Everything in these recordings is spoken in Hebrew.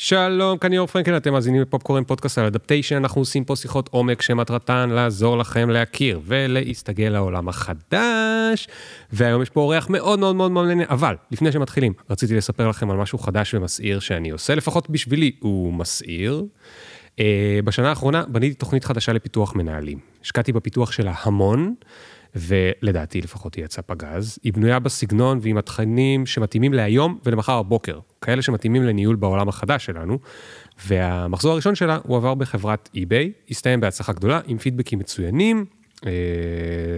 שלום, כאן ליאור פרנקל, אתם מאזינים לפופקורן פודקאסט על אדפטיישן, אנחנו עושים פה שיחות עומק שמטרתן לעזור לכם להכיר ולהסתגל לעולם החדש. והיום יש פה אורח מאוד מאוד מאוד מעניין, אבל לפני שמתחילים, רציתי לספר לכם על משהו חדש ומסעיר שאני עושה, לפחות בשבילי הוא מסעיר. Uh, בשנה האחרונה בניתי תוכנית חדשה לפיתוח מנהלים. השקעתי בפיתוח שלה המון. ולדעתי לפחות היא יצאה פגז. היא בנויה בסגנון ועם התכנים שמתאימים להיום ולמחר בבוקר, כאלה שמתאימים לניהול בעולם החדש שלנו. והמחזור הראשון שלה הוא עבר בחברת eBay, הסתיים בהצלחה גדולה, עם פידבקים מצוינים,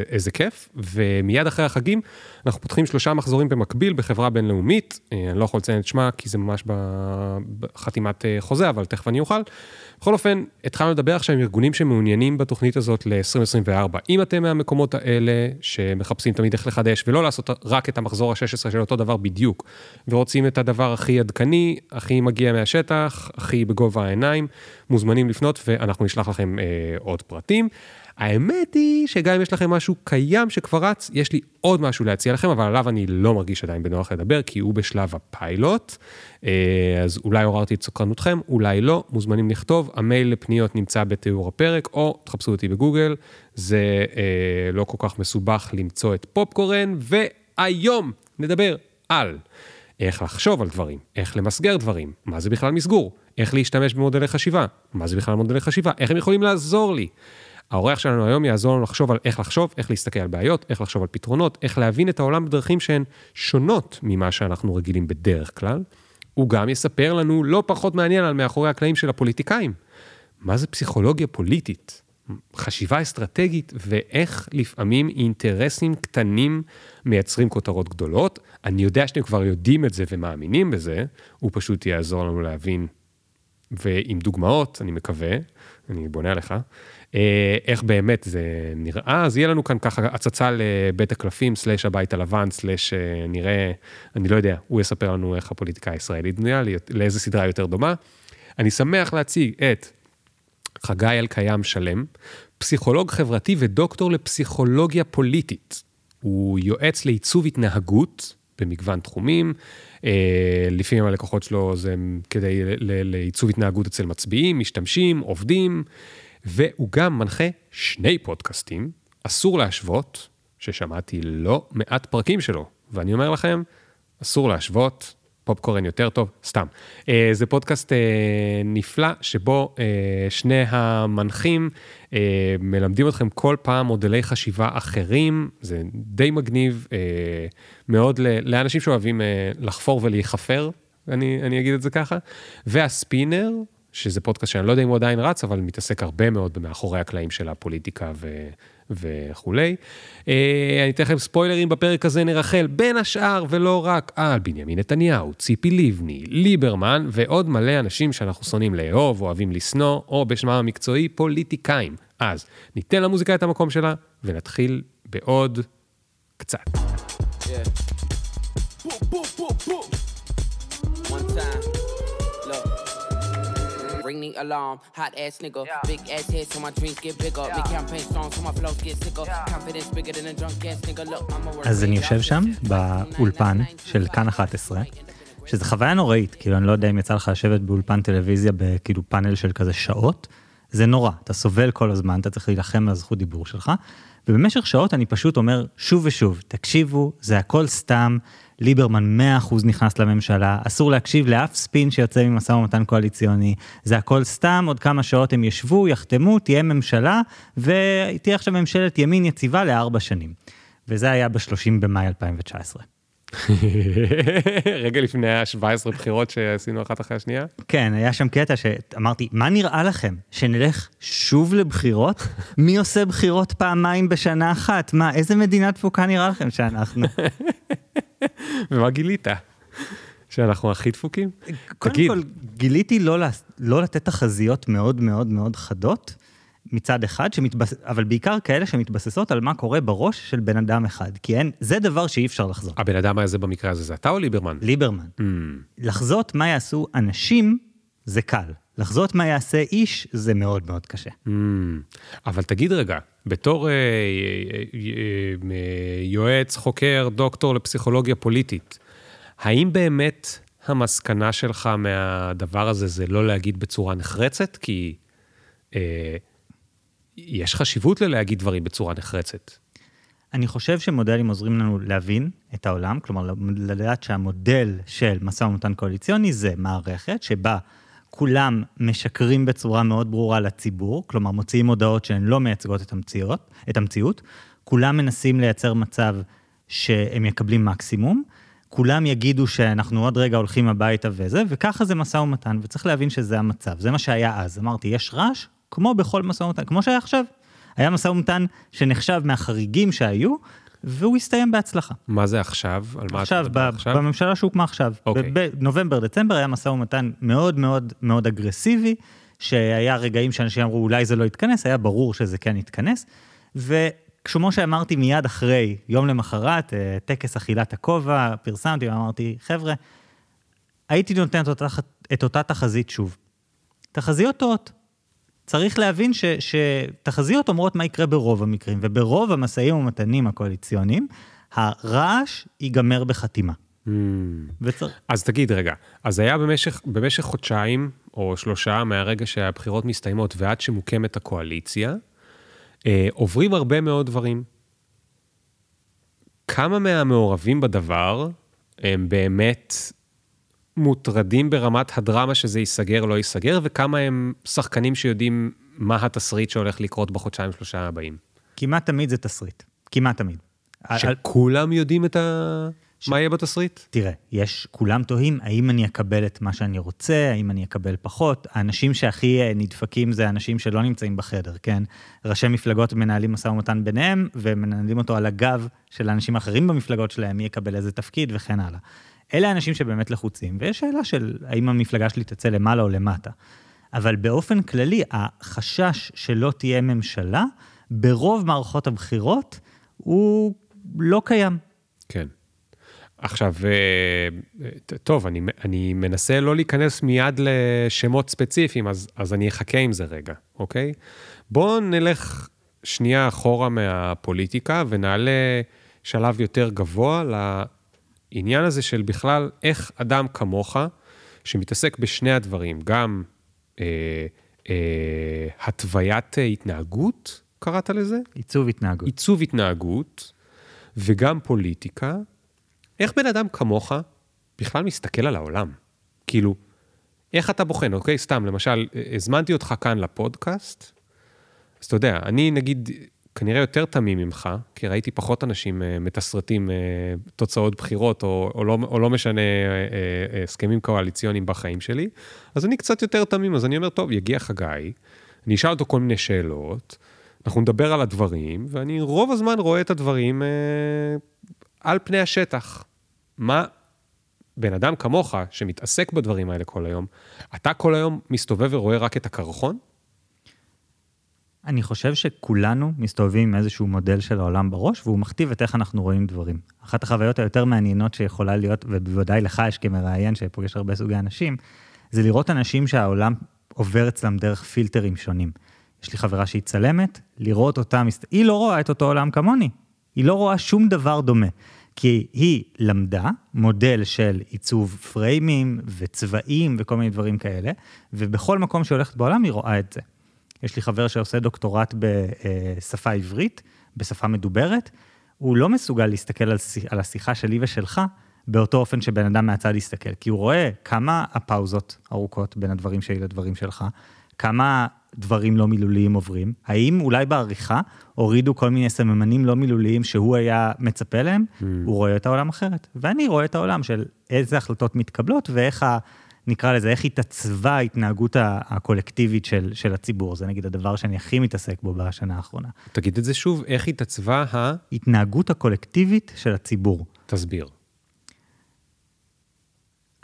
איזה כיף, ומיד אחרי החגים אנחנו פותחים שלושה מחזורים במקביל בחברה בינלאומית, אה, אני לא יכול לציין את שמה כי זה ממש בחתימת אה, חוזה, אבל תכף אני אוכל. בכל אופן, התחלנו לדבר עכשיו עם ארגונים שמעוניינים בתוכנית הזאת ל-2024. אם אתם מהמקומות האלה שמחפשים תמיד איך לחדש ולא לעשות רק את המחזור ה-16 של אותו דבר בדיוק, ורוצים את הדבר הכי עדכני, הכי מגיע מהשטח, הכי בגובה העיניים, מוזמנים לפנות ואנחנו נשלח לכם אה, עוד פרטים. האמת היא שגם אם יש לכם משהו קיים שכבר רץ, יש לי עוד משהו להציע לכם, אבל עליו אני לא מרגיש עדיין בנוח לדבר, כי הוא בשלב הפיילוט. אה, אז אולי עוררתי את סקרנותכם, אולי לא, מוזמנים לכתוב, המייל לפניות נמצא בתיאור הפרק, או תחפשו אותי בגוגל, זה אה, לא כל כך מסובך למצוא את פופקורן, והיום נדבר על איך לחשוב על דברים, איך למסגר דברים, מה זה בכלל מסגור, איך להשתמש במודלי חשיבה, מה זה בכלל מודלי חשיבה, איך הם יכולים לעזור לי. האורח שלנו היום יעזור לנו לחשוב על איך לחשוב, איך להסתכל על בעיות, איך לחשוב על פתרונות, איך להבין את העולם בדרכים שהן שונות ממה שאנחנו רגילים בדרך כלל. הוא גם יספר לנו לא פחות מעניין על מאחורי הקלעים של הפוליטיקאים. מה זה פסיכולוגיה פוליטית? חשיבה אסטרטגית ואיך לפעמים אינטרסים קטנים מייצרים כותרות גדולות. אני יודע שאתם כבר יודעים את זה ומאמינים בזה, הוא פשוט יעזור לנו להבין, ועם דוגמאות, אני מקווה, אני בונה עליך, איך באמת זה נראה, אז יהיה לנו כאן ככה הצצה לבית הקלפים, סלאש הבית הלבן, סלאש אה, נראה, אני לא יודע, הוא יספר לנו איך הפוליטיקה הישראלית בנויה, לאיזה סדרה יותר דומה. אני שמח להציג את חגי אלקיים שלם, פסיכולוג חברתי ודוקטור לפסיכולוגיה פוליטית. הוא יועץ לעיצוב התנהגות במגוון תחומים. אה, לפעמים הלקוחות שלו זה כדי לעיצוב התנהגות אצל מצביעים, משתמשים, עובדים. והוא גם מנחה שני פודקאסטים, אסור להשוות, ששמעתי לא מעט פרקים שלו, ואני אומר לכם, אסור להשוות, פופקורן יותר טוב, סתם. אה, זה פודקאסט אה, נפלא, שבו אה, שני המנחים מלמדים אתכם כל פעם מודלי חשיבה אחרים, זה די מגניב מאוד לאנשים שאוהבים לחפור ולהיחפר, אני, אני אגיד את זה ככה. והספינר, שזה פודקאסט שאני לא יודע אם הוא עדיין רץ, אבל מתעסק הרבה מאוד במאחורי הקלעים של הפוליטיקה ו... וכולי. אה, אני אתן לכם ספוילרים בפרק הזה, נרחל בין השאר ולא רק על בנימין נתניהו, ציפי לבני, ליברמן ועוד מלא אנשים שאנחנו שונאים לאהוב, אוהבים לשנוא, או בשמם המקצועי פוליטיקאים. אז ניתן למוזיקה את המקום שלה ונתחיל בעוד קצת. Yeah. Boom, boom, boom, boom. Ring the alarm. Hot ass nigga, yeah. big ass head so my dreams get bigger. Yeah. Big campaign strong so my flows get sicker. Yeah. Confidence bigger than a drunk ass nigga. Look, I'm a work. אז אני יושב שם באולפן של כאן 11. שזה חוויה נוראית, כאילו אני לא יודע אם יצא לך לשבת באולפן טלוויזיה בכאילו פאנל של כזה שעות, זה נורא, אתה סובל כל הזמן, אתה צריך להילחם על הזכות דיבור שלך, ובמשך שעות אני פשוט אומר שוב ושוב, תקשיבו, זה הכל סתם, ליברמן 100% נכנס לממשלה, אסור להקשיב לאף ספין שיוצא ממשא ומתן קואליציוני, זה הכל סתם, עוד כמה שעות הם ישבו, יחתמו, תהיה ממשלה, ותהיה עכשיו ממשלת ימין יציבה לארבע שנים. וזה היה ב-30 במאי 2019. רגע לפני ה-17 בחירות שעשינו אחת אחרי השנייה? כן, היה שם קטע שאמרתי, מה נראה לכם? שנלך שוב לבחירות? מי עושה בחירות פעמיים בשנה אחת? מה, איזה מדינת תפוקה נראה לכם שאנחנו? ומה גילית? שאנחנו הכי דפוקים? קודם תגיד. כל, גיליתי לא, לא לתת תחזיות מאוד מאוד מאוד חדות, מצד אחד, שמתבס... אבל בעיקר כאלה שמתבססות על מה קורה בראש של בן אדם אחד, כי אין, זה דבר שאי אפשר לחזות. הבן אדם הזה במקרה הזה זה אתה או ליברמן? ליברמן. Mm. לחזות מה יעשו אנשים זה קל. לחזות מה יעשה איש זה מאוד מאוד קשה. Mm. אבל תגיד רגע, בתור אה, אה, אה, אה, יועץ, חוקר, דוקטור לפסיכולוגיה פוליטית, האם באמת המסקנה שלך מהדבר הזה זה לא להגיד בצורה נחרצת? כי אה, יש חשיבות ללהגיד דברים בצורה נחרצת. אני חושב שמודלים עוזרים לנו להבין את העולם, כלומר, לדעת שהמודל של משא ומתן קואליציוני זה מערכת שבה כולם משקרים בצורה מאוד ברורה לציבור, כלומר, מוציאים הודעות שהן לא מייצגות את המציאות, את המציאות. כולם מנסים לייצר מצב שהם יקבלים מקסימום. כולם יגידו שאנחנו עוד רגע הולכים הביתה וזה, וככה זה משא ומתן, וצריך להבין שזה המצב. זה מה שהיה אז. אמרתי, יש רעש, כמו בכל משא ומתן, כמו שהיה עכשיו. היה משא ומתן שנחשב מהחריגים שהיו, והוא הסתיים בהצלחה. מה זה עכשיו? על מה עכשיו, ב- עכשיו? בממשלה שהוקמה עכשיו. אוקיי. בנובמבר-דצמבר היה משא ומתן מאוד מאוד מאוד אגרסיבי, שהיה רגעים שאנשים אמרו, אולי זה לא יתכנס, היה ברור שזה כן יתכנס. וכמו שאמרתי מיד אחרי, יום למחרת, אה, טקס אכילת הכובע, פרסמתי ואמרתי, חבר'ה, הייתי נותן את אותה, את אותה תחזית שוב. תחזיות טועות. צריך להבין ש, שתחזיות אומרות מה יקרה ברוב המקרים, וברוב המשאים ומתנים הקואליציוניים, הרעש ייגמר בחתימה. Hmm. וצריך... אז תגיד רגע, אז היה במשך, במשך חודשיים או שלושה מהרגע שהבחירות מסתיימות ועד שמוקמת הקואליציה, אה, עוברים הרבה מאוד דברים. כמה מהמעורבים בדבר הם באמת מוטרדים ברמת הדרמה שזה ייסגר, לא ייסגר, וכמה הם שחקנים שיודעים מה התסריט שהולך לקרות בחודשיים שלושה הבאים? כמעט תמיד זה תסריט. כמעט תמיד. שכולם יודעים את ה... מה יהיה בתסריט? תראה, יש, כולם תוהים, האם אני אקבל את מה שאני רוצה, האם אני אקבל פחות. האנשים שהכי אה, נדפקים זה האנשים שלא נמצאים בחדר, כן? ראשי מפלגות מנהלים משא ומתן ביניהם, ומנהלים אותו על הגב של האנשים האחרים במפלגות שלהם, מי יקבל איזה תפקיד וכן הלאה. אלה האנשים שבאמת לחוצים, ויש שאלה של האם המפלגה שלי תצא למעלה או למטה. אבל באופן כללי, החשש שלא תהיה ממשלה, ברוב מערכות הבחירות, הוא לא קיים. כן. עכשיו, אה, טוב, אני, אני מנסה לא להיכנס מיד לשמות ספציפיים, אז, אז אני אחכה עם זה רגע, אוקיי? בואו נלך שנייה אחורה מהפוליטיקה ונעלה שלב יותר גבוה לעניין הזה של בכלל איך אדם כמוך, שמתעסק בשני הדברים, גם אה, אה, התוויית אה, התנהגות, קראת לזה? עיצוב התנהגות. עיצוב התנהגות וגם פוליטיקה, איך בן אדם כמוך בכלל מסתכל על העולם? כאילו, איך אתה בוחן, אוקיי? סתם, למשל, הזמנתי אותך כאן לפודקאסט, אז אתה יודע, אני נגיד כנראה יותר תמים ממך, כי ראיתי פחות אנשים אה, מתסרטים אה, תוצאות בחירות, או, או, לא, או לא משנה אה, הסכמים קואליציוניים בחיים שלי, אז אני קצת יותר תמים, אז אני אומר, טוב, יגיע חגי, אני אשאל אותו כל מיני שאלות, אנחנו נדבר על הדברים, ואני רוב הזמן רואה את הדברים על פני השטח. מה בן אדם כמוך, שמתעסק בדברים האלה כל היום, אתה כל היום מסתובב ורואה רק את הקרחון? אני חושב שכולנו מסתובבים עם איזשהו מודל של העולם בראש, והוא מכתיב את איך אנחנו רואים דברים. אחת החוויות היותר מעניינות שיכולה להיות, ובוודאי לך יש כמראיין שפוגש הרבה סוגי אנשים, זה לראות אנשים שהעולם עובר אצלם דרך פילטרים שונים. יש לי חברה שהיא צלמת, לראות אותה, מסת... היא לא רואה את אותו עולם כמוני. היא לא רואה שום דבר דומה. כי היא למדה מודל של עיצוב פריימים וצבעים וכל מיני דברים כאלה, ובכל מקום שהיא הולכת בעולם היא רואה את זה. יש לי חבר שעושה דוקטורט בשפה עברית, בשפה מדוברת, הוא לא מסוגל להסתכל על, על השיחה שלי ושלך באותו אופן שבן אדם מהצד יסתכל, כי הוא רואה כמה הפאוזות ארוכות בין הדברים שלי לדברים שלך, כמה דברים לא מילוליים עוברים, האם אולי בעריכה הורידו כל מיני סממנים לא מילוליים שהוא היה מצפה להם, mm. הוא רואה את העולם אחרת. ואני רואה את העולם של איזה החלטות מתקבלות ואיך ה... נקרא לזה, איך התעצבה ההתנהגות הקולקטיבית של, של הציבור. זה נגיד הדבר שאני הכי מתעסק בו בשנה האחרונה. תגיד את זה שוב, איך התעצבה ה... התנהגות הקולקטיבית של הציבור. תסביר.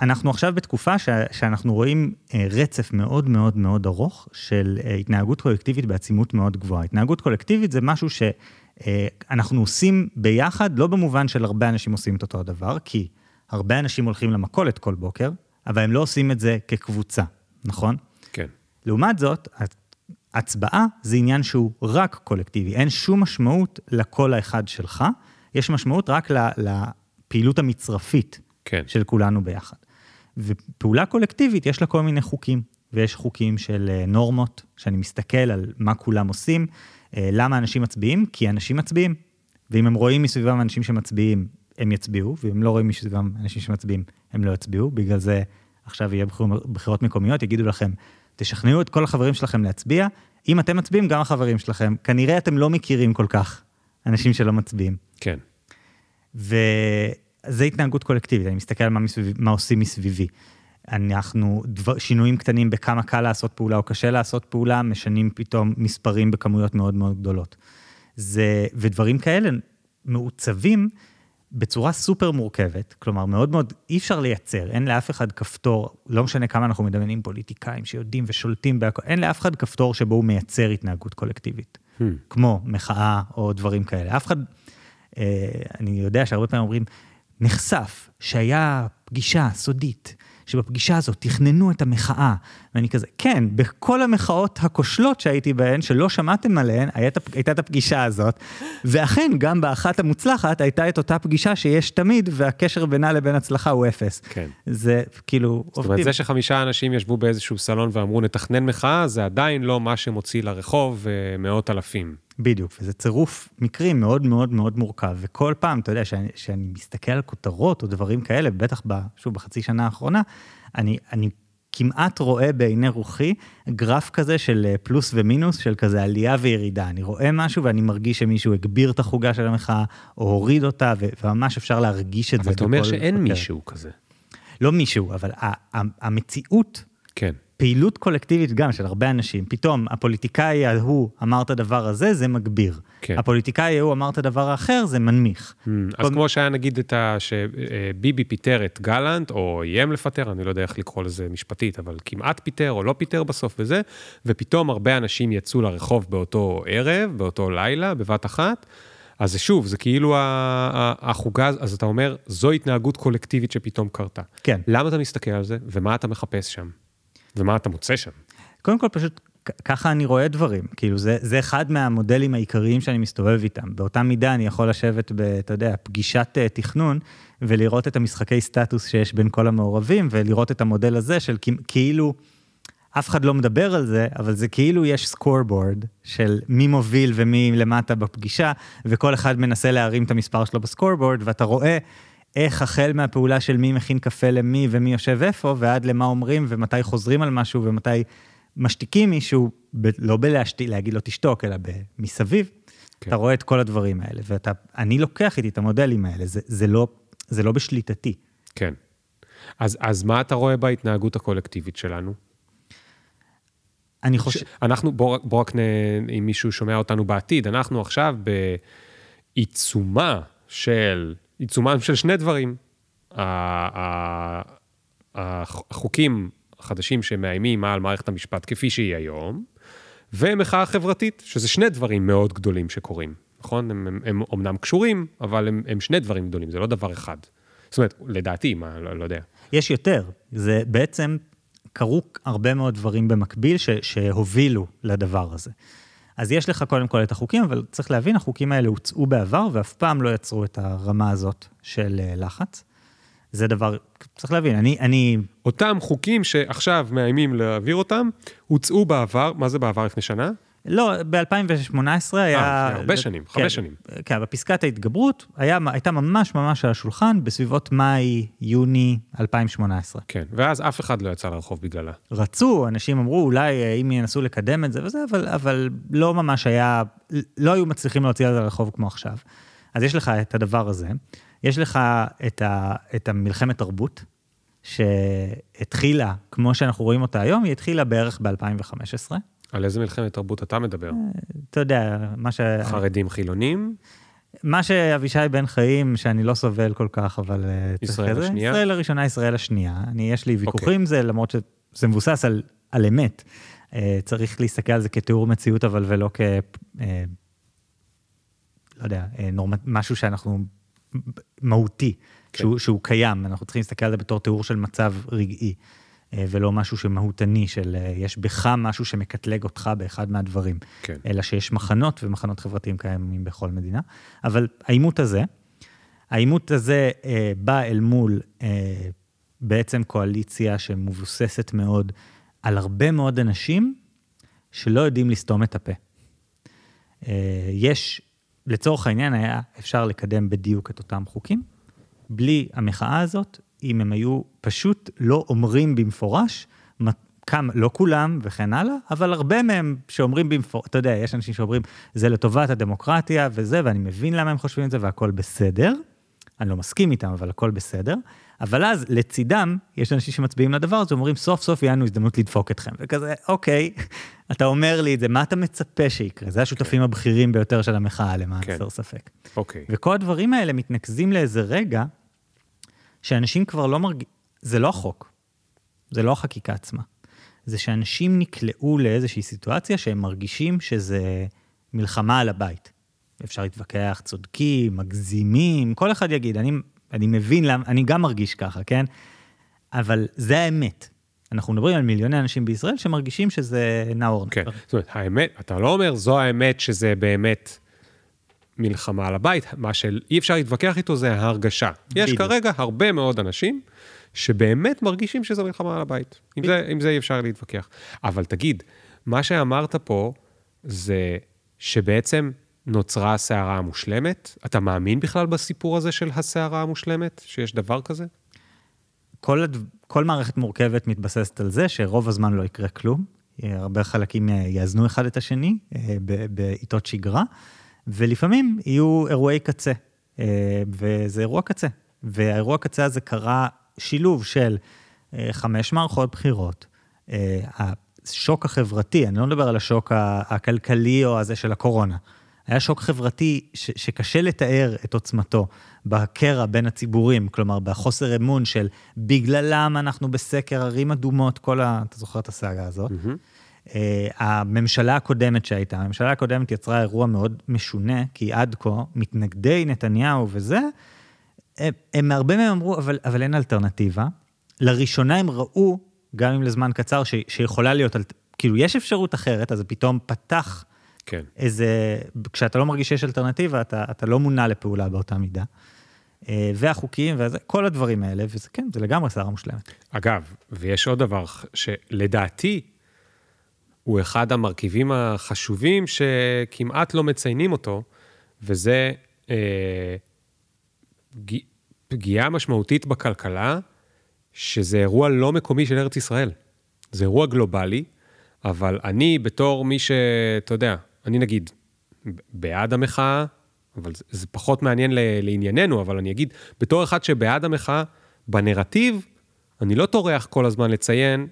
אנחנו עכשיו בתקופה ש, שאנחנו רואים אה, רצף מאוד מאוד מאוד ארוך של אה, התנהגות קולקטיבית בעצימות מאוד גבוהה. התנהגות קולקטיבית זה משהו שאנחנו עושים ביחד, לא במובן של הרבה אנשים עושים את אותו הדבר, כי הרבה אנשים הולכים למכולת כל בוקר, אבל הם לא עושים את זה כקבוצה, נכון? כן. לעומת זאת, הצבעה זה עניין שהוא רק קולקטיבי, אין שום משמעות לקול האחד שלך, יש משמעות רק לפעילות המצרפית כן. של כולנו ביחד. ופעולה קולקטיבית, יש לה כל מיני חוקים, ויש חוקים של אה, נורמות, שאני מסתכל על מה כולם עושים, אה, למה אנשים מצביעים? כי אנשים מצביעים. ואם הם רואים מסביבם אנשים שמצביעים, הם יצביעו, ואם לא רואים מסביבם אנשים שמצביעים, הם לא יצביעו. בגלל זה עכשיו יהיה בחירות מקומיות, יגידו לכם, תשכנעו את כל החברים שלכם להצביע. אם אתם מצביעים, גם החברים שלכם. כנראה אתם לא מכירים כל כך אנשים שלא מצביעים. כן. וזה התנהגות קולקטיבית, אני מסתכל על מה, מסביב, מה עושים מסביבי. אנחנו, דבר, שינויים קטנים בכמה קל לעשות פעולה או קשה לעשות פעולה, משנים פתאום מספרים בכמויות מאוד מאוד גדולות. זה, ודברים כאלה מעוצבים בצורה סופר מורכבת, כלומר מאוד מאוד אי אפשר לייצר, אין לאף אחד כפתור, לא משנה כמה אנחנו מדמיינים פוליטיקאים שיודעים ושולטים בהכל, אין לאף אחד כפתור שבו הוא מייצר התנהגות קולקטיבית, hmm. כמו מחאה או דברים כאלה. אף אחד, אה, אני יודע שהרבה פעמים אומרים, נחשף שהיה פגישה סודית שבפגישה הזאת תכננו את המחאה. ואני כזה, כן, בכל המחאות הכושלות שהייתי בהן, שלא שמעתם עליהן, הייתה, הייתה את הפגישה הזאת, ואכן, גם באחת המוצלחת הייתה את אותה פגישה שיש תמיד, והקשר בינה לבין הצלחה הוא אפס. כן. זה כאילו... זאת אומרת, זה שחמישה אנשים ישבו באיזשהו סלון ואמרו נתכנן מחאה, זה עדיין לא מה שמוציא לרחוב אה, מאות אלפים. בדיוק, וזה צירוף מקרים מאוד מאוד מאוד מורכב, וכל פעם, אתה יודע, שאני, שאני מסתכל על כותרות או דברים כאלה, בטח, ב, שוב, בחצי שנה האחרונה, אני, אני כמעט רואה בעיני רוחי גרף כזה של אה, פלוס ומינוס, של כזה עלייה וירידה. אני רואה משהו ואני מרגיש שמישהו הגביר את החוגה של המחאה, או הוריד אותה, וממש אפשר להרגיש את זה. אבל אתה אומר שאין כותרת. מישהו כזה. לא מישהו, אבל המציאות... כן. פעילות קולקטיבית גם של הרבה אנשים, פתאום הפוליטיקאי ההוא אמר את הדבר הזה, זה מגביר. כן. הפוליטיקאי ההוא אמר את הדבר האחר, זה מנמיך. Mm, אז כל... כמו שהיה נגיד את ה... שביבי פיטר את גלנט, או איים לפטר, אני לא יודע איך לקרוא לזה משפטית, אבל כמעט פיטר או לא פיטר בסוף וזה, ופתאום הרבה אנשים יצאו לרחוב באותו ערב, באותו לילה, בבת אחת. אז זה שוב, זה כאילו החוגה, אז אתה אומר, זו התנהגות קולקטיבית שפתאום קרתה. כן. למה אתה מסתכל על זה, ומה אתה מחפש שם? ומה אתה מוצא שם? קודם כל, פשוט ככה אני רואה דברים. כאילו, זה, זה אחד מהמודלים העיקריים שאני מסתובב איתם. באותה מידה אני יכול לשבת ב, אתה יודע, פגישת uh, תכנון, ולראות את המשחקי סטטוס שיש בין כל המעורבים, ולראות את המודל הזה של כאילו, אף אחד לא מדבר על זה, אבל זה כאילו יש סקורבורד של מי מוביל ומי למטה בפגישה, וכל אחד מנסה להרים את המספר שלו בסקורבורד, ואתה רואה איך החל מהפעולה של מי מכין קפה למי ומי יושב איפה, ועד למה אומרים ומתי חוזרים על משהו ומתי משתיקים מישהו, ב, לא בלהשתיק, להגיד לו תשתוק, אלא מסביב, כן. אתה רואה את כל הדברים האלה, ואני לוקח איתי את המודלים האלה, זה, זה, לא, זה לא בשליטתי. כן. אז, אז מה אתה רואה בהתנהגות הקולקטיבית שלנו? אני חושב... אנחנו, בוא, בוא רק נ... אם מישהו שומע אותנו בעתיד, אנחנו עכשיו בעיצומה של עיצומם של שני דברים. החוקים החדשים שמאיימים על מערכת המשפט כפי שהיא היום, ומחאה חברתית, שזה שני דברים מאוד גדולים שקורים, נכון? הם, הם, הם אומנם קשורים, אבל הם, הם שני דברים גדולים, זה לא דבר אחד. זאת אומרת, לדעתי, מה, לא, לא יודע. יש יותר, זה בעצם קרו הרבה מאוד דברים במקביל ש, שהובילו לדבר הזה. אז יש לך קודם כל את החוקים, אבל צריך להבין, החוקים האלה הוצאו בעבר ואף פעם לא יצרו את הרמה הזאת של אה, לחץ. זה דבר, צריך להבין, אני... אני... אותם חוקים שעכשיו מאיימים להעביר אותם, הוצאו בעבר, מה זה בעבר לפני שנה? לא, ב-2018 היה... אה, הרבה שנים, כן, חמש שנים. כן, בפסקת ההתגברות היה, הייתה ממש ממש על השולחן בסביבות מאי-יוני 2018. כן, ואז אף אחד לא יצא לרחוב בגללה. רצו, אנשים אמרו, אולי אה, אם ינסו לקדם את זה וזה, אבל, אבל לא ממש היה, לא היו מצליחים להוציא את זה לרחוב כמו עכשיו. אז יש לך את הדבר הזה, יש לך את, ה, את המלחמת תרבות, שהתחילה, כמו שאנחנו רואים אותה היום, היא התחילה בערך ב-2015. על איזה מלחמת תרבות אתה מדבר? אתה יודע, מה ש... חרדים חילונים? מה שאבישי בן חיים, שאני לא סובל כל כך, אבל... אה, ישראל השנייה? ישראל הראשונה, ישראל השנייה. אני, יש לי ויכוחים עם okay. זה, למרות שזה מבוסס על, על אמת. אה, צריך להסתכל על זה כתיאור מציאות, אבל ולא כ... אה, לא יודע, נורמט... משהו שאנחנו... מהותי, כן. שהוא, שהוא קיים, אנחנו צריכים להסתכל על זה בתור תיאור של מצב רגעי. אה, ולא משהו שמהותני של אה, יש בך משהו שמקטלג אותך באחד מהדברים. כן. אלא שיש מחנות, ומחנות חברתיים קיימים בכל מדינה. אבל העימות הזה, העימות הזה אה, בא אל מול אה, בעצם קואליציה שמבוססת מאוד על הרבה מאוד אנשים שלא יודעים לסתום את הפה. אה, יש, לצורך העניין היה אפשר לקדם בדיוק את אותם חוקים. בלי המחאה הזאת, אם הם היו פשוט לא אומרים במפורש, כמה, לא כולם וכן הלאה, אבל הרבה מהם שאומרים במפורש, אתה יודע, יש אנשים שאומרים, זה לטובת הדמוקרטיה וזה, ואני מבין למה הם חושבים את זה והכל בסדר. אני לא מסכים איתם, אבל הכל בסדר. אבל אז לצידם, יש אנשים שמצביעים לדבר הזה, אומרים, סוף סוף יהיה לנו הזדמנות לדפוק אתכם. וכזה, אוקיי, אתה אומר לי את זה, מה אתה מצפה שיקרה? זה השותפים okay. הבכירים ביותר של המחאה, למען okay. הסר ספק. אוקיי. Okay. וכל הדברים האלה מתנקזים לאיזה רגע, שאנשים כבר לא מרגישים, זה לא החוק, זה לא החקיקה עצמה. זה שאנשים נקלעו לאיזושהי סיטואציה שהם מרגישים שזה מלחמה על הבית. אפשר להתווכח, צודקים, מגזימים, כל אחד יגיד, אני, אני מבין למה, אני גם מרגיש ככה, כן? אבל זה האמת. אנחנו מדברים על מיליוני אנשים בישראל שמרגישים שזה נאור. כן, זאת אומרת, האמת, אתה לא אומר זו האמת שזה באמת מלחמה על הבית, מה שאי אפשר להתווכח איתו זה ההרגשה. יש כרגע הרבה מאוד אנשים שבאמת מרגישים שזו מלחמה על הבית. עם זה, עם זה אי אפשר להתווכח. אבל תגיד, מה שאמרת פה זה שבעצם נוצרה הסערה המושלמת? אתה מאמין בכלל בסיפור הזה של הסערה המושלמת? שיש דבר כזה? כל, הד... כל מערכת מורכבת מתבססת על זה שרוב הזמן לא יקרה כלום. הרבה חלקים יאזנו אחד את השני אה, בעיתות שגרה, ולפעמים יהיו אירועי קצה, אה, וזה אירוע קצה. והאירוע קצה הזה קרה שילוב של אה, חמש מערכות בחירות, השוק החברתי, אני לא מדבר על השוק הכלכלי או הזה של הקורונה, היה שוק חברתי ש, שקשה לתאר את עוצמתו בקרע בין הציבורים, כלומר, בחוסר אמון של בגללם אנחנו בסקר ערים אדומות, כל ה... אתה זוכר את הסאגה הזאת? Mm-hmm. Uh, הממשלה הקודמת שהייתה, הממשלה הקודמת יצרה אירוע מאוד משונה, כי עד כה, מתנגדי נתניהו וזה, הם, הם הרבה מהם אמרו, אבל, אבל אין אלטרנטיבה. לראשונה הם ראו, גם אם לזמן קצר, ש, שיכולה להיות, כאילו, יש אפשרות אחרת, אז זה פתאום פתח כן. איזה, כשאתה לא מרגיש שיש אלטרנטיבה, אתה, אתה לא מונע לפעולה באותה מידה. אה, והחוקים, וכל הדברים האלה, וזה כן, זה לגמרי שרה מושלמת. אגב, ויש עוד דבר שלדעתי, הוא אחד המרכיבים החשובים שכמעט לא מציינים אותו, וזה אה, פגיעה משמעותית בכלכלה, שזה אירוע לא מקומי של ארץ ישראל. זה אירוע גלובלי, אבל אני בתור מי שאתה יודע, אני נגיד בעד המחאה, אבל זה, זה פחות מעניין ל, לענייננו, אבל אני אגיד, בתור אחד שבעד המחאה, בנרטיב, אני לא טורח כל הזמן לציין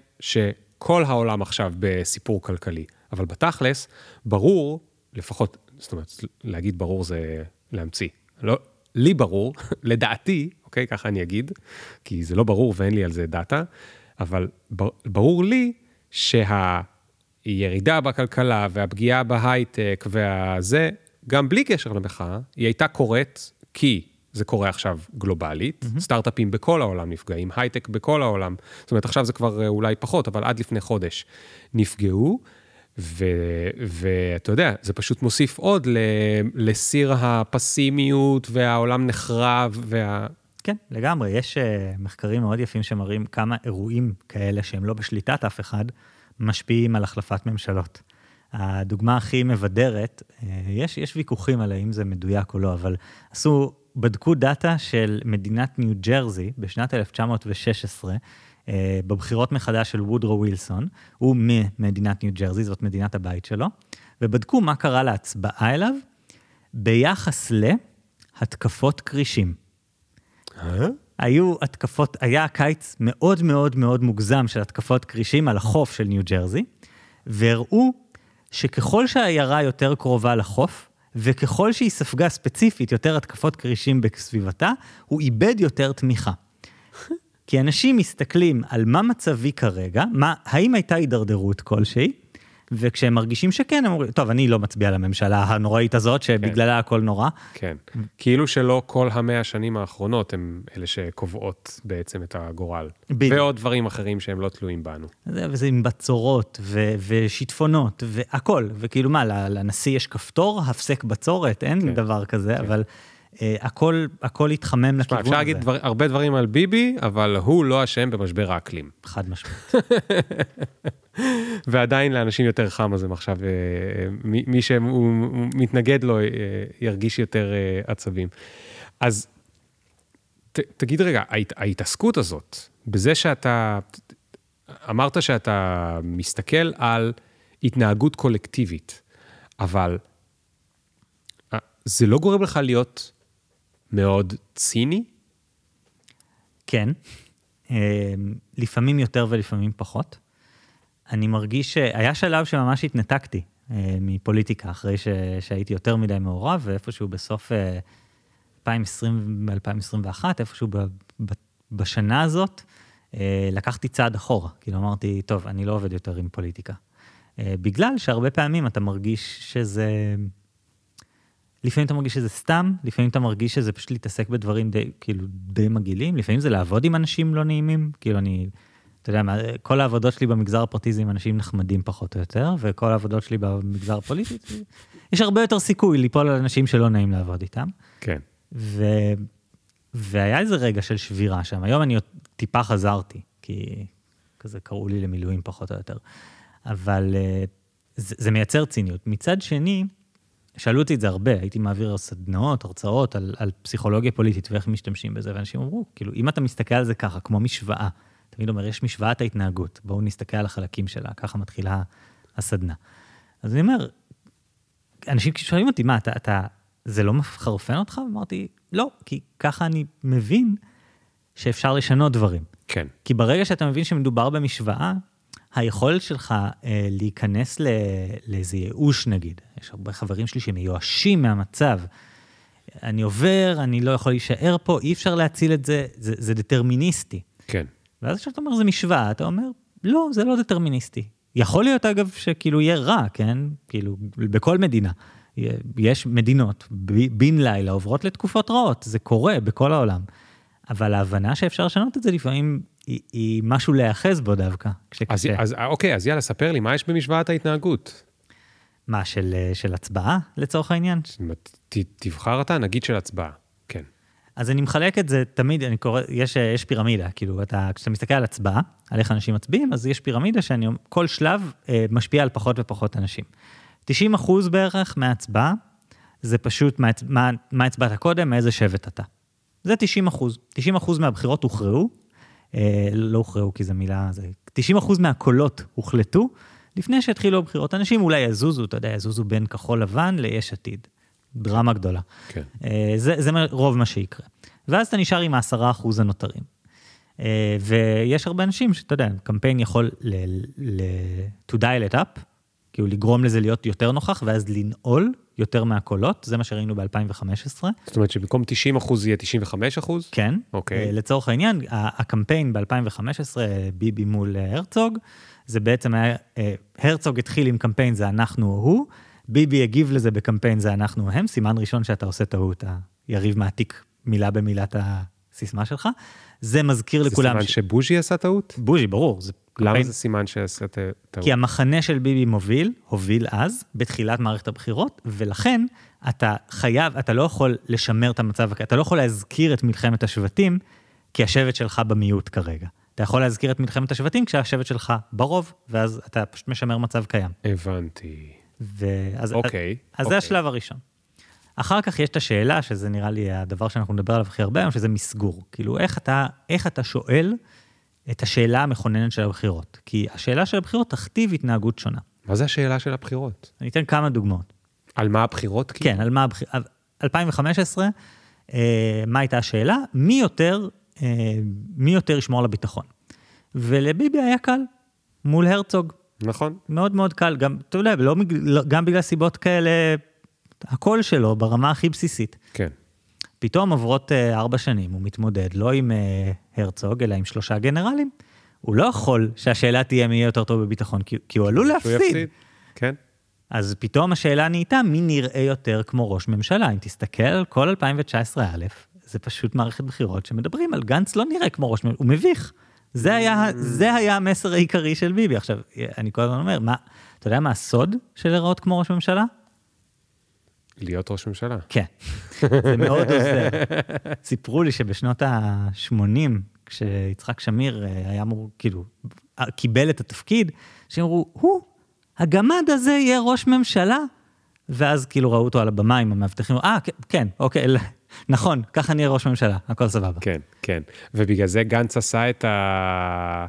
שכל העולם עכשיו בסיפור כלכלי, אבל בתכלס, ברור, לפחות, זאת אומרת, להגיד ברור זה להמציא. לא, לי ברור, לדעתי, אוקיי, ככה אני אגיד, כי זה לא ברור ואין לי על זה דאטה, אבל ברור לי שה... ירידה בכלכלה והפגיעה בהייטק והזה, גם בלי קשר למחאה, היא הייתה קורית כי זה קורה עכשיו גלובלית, mm-hmm. סטארט-אפים בכל העולם נפגעים, הייטק בכל העולם, זאת אומרת עכשיו זה כבר אה, אולי פחות, אבל עד לפני חודש נפגעו, ואתה יודע, זה פשוט מוסיף עוד לסיר הפסימיות והעולם נחרב וה... כן, לגמרי. יש uh, מחקרים מאוד יפים שמראים כמה אירועים כאלה שהם לא בשליטת אף אחד, משפיעים על החלפת ממשלות. הדוגמה הכי מבדרת, אה, יש, יש ויכוחים על האם זה מדויק או לא, אבל עשו, בדקו דאטה של מדינת ניו ג'רזי בשנת 1916, אה, בבחירות מחדש של וודרו ווילסון, הוא ממדינת ניו ג'רזי, זאת מדינת הבית שלו, ובדקו מה קרה להצבעה אליו ביחס להתקפות כרישים. אה? היו התקפות, היה קיץ מאוד מאוד מאוד מוגזם של התקפות כרישים על החוף של ניו ג'רזי, והראו שככל שהעיירה יותר קרובה לחוף, וככל שהיא ספגה ספציפית יותר התקפות כרישים בסביבתה, הוא איבד יותר תמיכה. כי אנשים מסתכלים על מה מצבי כרגע, מה, האם הייתה הידרדרות כלשהי, וכשהם מרגישים שכן, הם אומרים, טוב, אני לא מצביע לממשלה הנוראית הזאת, שבגללה כן. הכל נורא. כן, כאילו שלא כל המאה השנים האחרונות הם אלה שקובעות בעצם את הגורל. בדיוק. ועוד דברים אחרים שהם לא תלויים בנו. זה, וזה עם בצורות ו- ושיטפונות והכל, וכאילו מה, לנשיא יש כפתור, הפסק בצורת, אין כן, דבר כזה, כן. אבל הכל, הכל התחמם לכיוון אפשר הזה. להגיד דבר, הרבה דברים על ביבי, אבל הוא לא אשם במשבר האקלים. חד משמעית. ועדיין לאנשים יותר חם, אז הם עכשיו, אה, מי, מי שמתנגד לו אה, ירגיש יותר אה, עצבים. אז ת, תגיד רגע, ההת, ההתעסקות הזאת, בזה שאתה, אמרת שאתה מסתכל על התנהגות קולקטיבית, אבל אה, זה לא גורם לך להיות מאוד ציני? כן, אה, לפעמים יותר ולפעמים פחות. אני מרגיש שהיה שלב שממש התנתקתי אה, מפוליטיקה, אחרי ש... שהייתי יותר מדי מעורב, ואיפשהו בסוף אה, 2020-2021, איפשהו ב... ב... בשנה הזאת, אה, לקחתי צעד אחורה. כאילו אמרתי, טוב, אני לא עובד יותר עם פוליטיקה. אה, בגלל שהרבה פעמים אתה מרגיש שזה... לפעמים אתה מרגיש שזה סתם, לפעמים אתה מרגיש שזה פשוט להתעסק בדברים די, כאילו, די מגעילים, לפעמים זה לעבוד עם אנשים לא נעימים, כאילו אני, אתה יודע כל העבודות שלי במגזר הפרטי זה עם אנשים נחמדים פחות או יותר, וכל העבודות שלי במגזר הפוליטי, יש הרבה יותר סיכוי ליפול על אנשים שלא נעים לעבוד איתם. כן. ו... והיה איזה רגע של שבירה שם. היום אני עוד טיפה חזרתי, כי כזה קראו לי למילואים פחות או יותר. אבל אה, זה, זה מייצר ציניות. מצד שני, שאלו אותי את זה הרבה, הייתי מעביר סדנאות, הרצאות על, על פסיכולוגיה פוליטית ואיך משתמשים בזה, ואנשים אמרו, כאילו, אם אתה מסתכל על זה ככה, כמו משוואה, תמיד אומר, יש משוואת ההתנהגות, בואו נסתכל על החלקים שלה, ככה מתחילה הסדנה. אז אני אומר, אנשים שואלים אותי, מה, אתה, אתה, זה לא מחרפן אותך? אמרתי, לא, כי ככה אני מבין שאפשר לשנות דברים. כן. כי ברגע שאתה מבין שמדובר במשוואה, היכולת שלך אה, להיכנס לאיזה ייאוש נגיד, יש הרבה חברים שלי שמיואשים מהמצב, אני עובר, אני לא יכול להישאר פה, אי אפשר להציל את זה, זה, זה דטרמיניסטי. כן. ואז כשאתה אומר זה משוואה, אתה אומר, לא, זה לא דטרמיניסטי. יכול להיות אגב שכאילו יהיה רע, כן? כאילו, בכל מדינה. יש מדינות ב- בן לילה עוברות לתקופות רעות, זה קורה בכל העולם. אבל ההבנה שאפשר לשנות את זה לפעמים היא, היא משהו להיאחז בו דווקא. אז. אז אוקיי, אז יאללה, ספר לי, מה יש במשוואת ההתנהגות? מה, של, אה, של הצבעה לצורך העניין? ת, תבחר אתה, נגיד של הצבעה. כן. אז אני מחלק את זה תמיד, אני קורא, יש, יש פירמידה, כאילו, אתה, כשאתה מסתכל על הצבעה, על איך אנשים מצביעים, אז יש פירמידה שאני, כל שלב אה, משפיע על פחות ופחות אנשים. 90 אחוז בערך מההצבעה, זה פשוט מה, מה, מה הצבעת קודם, מאיזה שבט אתה. זה 90 אחוז. 90 אחוז מהבחירות הוכרעו, אה, לא הוכרעו כי זו מילה, זה 90 אחוז מהקולות הוחלטו, לפני שהתחילו הבחירות. אנשים אולי יזוזו, אתה יודע, יזוזו בין כחול לבן ליש עתיד. דרמה גדולה. כן. אה, זה, זה רוב מה שיקרה. ואז אתה נשאר עם העשרה אחוז הנותרים. אה, ויש הרבה אנשים שאתה יודע, קמפיין יכול ל, ל, to dial it up, כאילו לגרום לזה להיות יותר נוכח, ואז לנעול יותר מהקולות, זה מה שראינו ב-2015. זאת אומרת שבמקום 90 אחוז יהיה 95 אחוז? כן. אוקיי. אה, לצורך העניין, הקמפיין ב-2015, ביבי מול הרצוג, זה בעצם היה, אה, הרצוג התחיל עם קמפיין זה אנחנו או הוא, ביבי הגיב לזה בקמפיין זה אנחנו או הם, סימן ראשון שאתה עושה טעות, היריב מעתיק מילה במילה את הסיסמה שלך. זה מזכיר זה לכולם... סימן ש- שבוז'י עשה טעות? בוז'י, ברור, זה למה קמפיין... זה סימן שעשה טעות? כי המחנה של ביבי מוביל, הוביל אז, בתחילת מערכת הבחירות, ולכן אתה חייב, אתה לא יכול לשמר את המצב, אתה לא יכול להזכיר את מלחמת השבטים, כי השבט שלך במיעוט כרגע. אתה יכול להזכיר את מלחמת השבטים כשהשבט שלך ברוב, ואז אתה פשוט משמר מצב קיים. הבנתי. ואז, אוקיי, אז אוקיי. זה השלב הראשון. אחר כך יש את השאלה, שזה נראה לי הדבר שאנחנו נדבר עליו הכי הרבה היום, שזה מסגור. כאילו, איך אתה, איך אתה שואל את השאלה המכוננת של הבחירות? כי השאלה של הבחירות תכתיב התנהגות שונה. מה זה השאלה של הבחירות? אני אתן כמה דוגמאות. על מה הבחירות? כאילו? כן, על מה הבחירות? 2015, אה, מה הייתה השאלה? מי יותר, מי יותר ישמור על הביטחון? ולביבי היה קל, מול הרצוג. נכון. מאוד מאוד קל, גם, אתה יודע, לא, לא- גם בגלל סיבות כאלה, הקול שלו ברמה הכי בסיסית. כן. פתאום עוברות אה, ארבע שנים, הוא מתמודד לא עם אה, הרצוג, אלא עם שלושה גנרלים. הוא לא יכול שהשאלה תהיה מי יהיה יותר טוב בביטחון, כי, כי הוא עלול שהוא להפסיד. יפסיד. כן. אז פתאום השאלה נהייתה מי נראה יותר כמו ראש ממשלה. אם תסתכל על כל 2019 א', זה פשוט מערכת בחירות שמדברים על גנץ לא נראה כמו ראש ממשלה, הוא מביך. זה היה, זה היה המסר העיקרי של ביבי. עכשיו, אני כל הזמן אומר, מה, אתה יודע מה הסוד של להיראות כמו ראש ממשלה? להיות ראש ממשלה. כן, זה מאוד עוזר. סיפרו לי שבשנות ה-80, כשיצחק שמיר אה, היה אמור, כאילו, קיבל את התפקיד, שאמרו, הוא, הגמד הזה יהיה ראש ממשלה? ואז כאילו ראו אותו על הבמה עם המאבטחים, אה, כן, כן, אוקיי, נכון, ככה נהיה ראש ממשלה, הכל סבבה. כן, כן. ובגלל זה גנץ עשה את ה...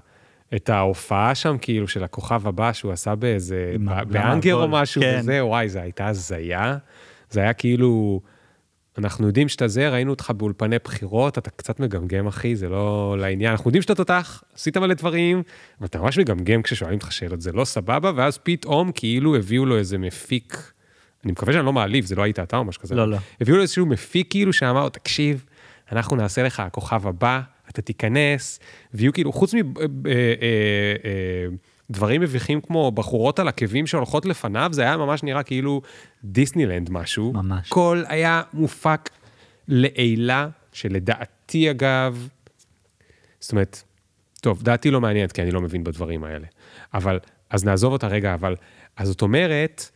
את ההופעה שם, כאילו, של הכוכב הבא שהוא עשה באיזה, באנגר או משהו, כן. וזה, וואי, זו הייתה הזיה. זה היה כאילו, אנחנו יודעים שאתה זה, ראינו אותך באולפני בחירות, אתה קצת מגמגם, אחי, זה לא לעניין. אנחנו יודעים שאתה תותח, עשית מלא דברים, אבל אתה ממש מגמגם כששואלים אותך שאלות, זה לא סבבה, ואז פתאום כאילו הביאו לו איזה מפיק, אני מקווה שאני לא מעליב, זה לא היית אתה או משהו כזה. לא, לא. הביאו לו איזשהו מפיק כאילו שאמר, תקשיב, אנחנו נעשה לך הכוכב הבא, אתה תיכנס, ויהיו כאילו, חוץ מדברים מביכים כמו בחורות על עקבים שהולכות לפניו, זה היה ממש נראה כאילו דיסנילנד משהו. ממש. הכל היה מופק לעילה, שלדעתי אגב, זאת אומרת, טוב, דעתי לא מעניינת, כי אני לא מבין בדברים האלה. אבל, אז נעזוב אותה רגע, אבל, אז זאת אומרת,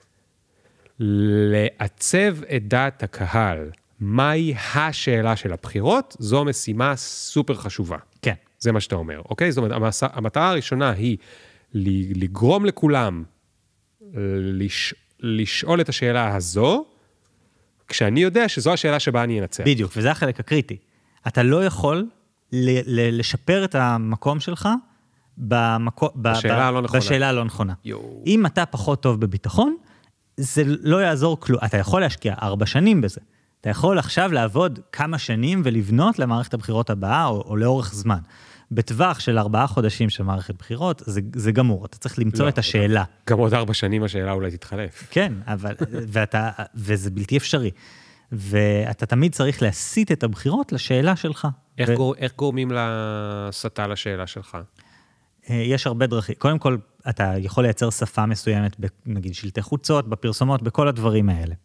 לעצב את דעת הקהל מהי השאלה של הבחירות, זו משימה סופר חשובה. כן. זה מה שאתה אומר, אוקיי? זאת אומרת, המטרה הראשונה היא לגרום לכולם לש... לשאול את השאלה הזו, כשאני יודע שזו השאלה שבה אני אנצח. בדיוק, וזה החלק הקריטי. אתה לא יכול ל- ל- לשפר את המקום שלך במקו... בשאלה ב- הלא נכונה. בשאלה הלא נכונה. יואו. אם אתה פחות טוב בביטחון, זה לא יעזור כלום. אתה יכול להשקיע ארבע שנים בזה. אתה יכול עכשיו לעבוד כמה שנים ולבנות למערכת הבחירות הבאה, או, או לאורך זמן. בטווח של ארבעה חודשים של מערכת בחירות, זה, זה גמור, אתה צריך למצוא לא, את השאלה. גם עוד ארבע שנים השאלה אולי תתחלף. כן, אבל, ואתה, וזה בלתי אפשרי. ואתה תמיד צריך להסיט את הבחירות לשאלה שלך. איך, ו... גור, איך גורמים להסתה לשאלה שלך? אה, יש הרבה דרכים. קודם כל, אתה יכול לייצר שפה מסוימת, נגיד שלטי חוצות, בפרסומות, בכל הדברים האלה.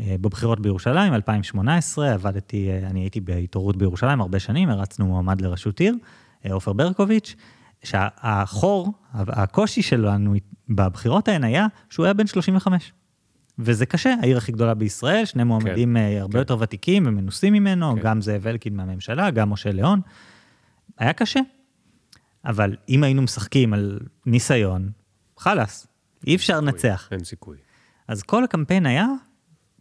אה, בבחירות בירושלים, 2018, עבדתי, אה, אני הייתי בהתעוררות בירושלים הרבה שנים, הרצנו מועמד לראשות עיר, אה, עופר ברקוביץ', שהחור, הקושי שלנו בבחירות ההן היה שהוא היה בן 35. וזה קשה, העיר הכי גדולה בישראל, שני מועמדים כן, הרבה כן. יותר ותיקים ומנוסים ממנו, כן. גם זאב אלקין מהממשלה, גם משה ליאון. היה קשה. אבל אם היינו משחקים על ניסיון, חלאס, אי אפשר לנצח. אין סיכוי. אז כל הקמפיין היה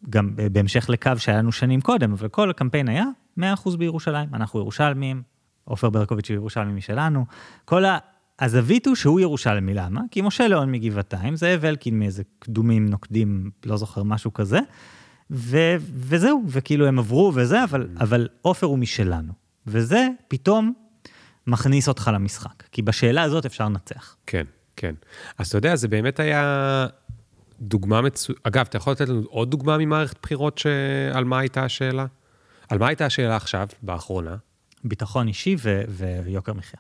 גם בהמשך לקו שהיה לנו שנים קודם, אבל כל הקמפיין היה 100% בירושלים. אנחנו ירושלמים, עופר ברקוביץ' הוא ירושלמי משלנו. כל ה... הזווית הוא שהוא ירושלמי, למה? כי משה ליאון מגבעתיים, זאב אלקין מאיזה קדומים, נוקדים, לא זוכר, משהו כזה. ו... וזהו, וכאילו הם עברו וזה, אבל, אבל עופר הוא משלנו. וזה פתאום מכניס אותך למשחק, כי בשאלה הזאת אפשר לנצח. כן, כן. אז אתה יודע, זה באמת היה דוגמה מצוינת, אגב, אתה יכול לתת לנו עוד דוגמה ממערכת בחירות שעל מה הייתה השאלה? על מה הייתה השאלה עכשיו, באחרונה? ביטחון אישי ו... ויוקר מחיה.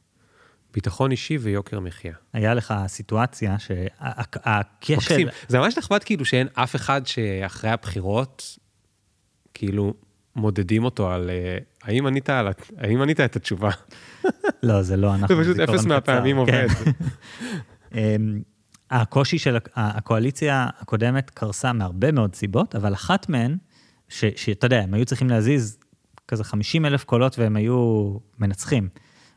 ביטחון אישי ויוקר מחיה. היה לך סיטואציה שהכשל... מקסים. זה ממש נחמד כאילו שאין אף אחד שאחרי הבחירות, כאילו, מודדים אותו על אה, האם ענית, על... האם ענית את התשובה. לא, זה לא אנחנו. זה פשוט אפס מהפעמים עובד. כן. אמ, הקושי של הקואליציה הקודמת קרסה מהרבה מאוד סיבות, אבל אחת מהן, שאתה יודע, הם היו צריכים להזיז כזה 50 אלף קולות והם היו מנצחים,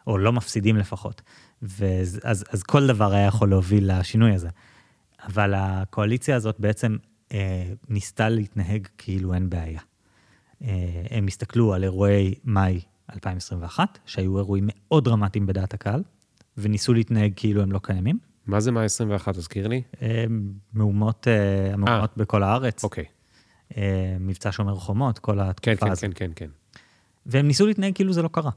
או לא מפסידים לפחות. ואז, אז, אז כל דבר היה יכול להוביל לשינוי הזה. אבל הקואליציה הזאת בעצם אה, ניסתה להתנהג כאילו אין בעיה. אה, הם הסתכלו על אירועי מאי 2021, שהיו אירועים מאוד דרמטיים בדעת הקהל, וניסו להתנהג כאילו הם לא קיימים. מה זה מה 21, תזכיר לי? אה, מהומות, אה, המהומות. בכל הארץ. אוקיי. מבצע שומר חומות, כל התקופה כן, כן, הזאת. כן, כן, כן, כן. והם ניסו להתנהג כאילו זה לא קרה.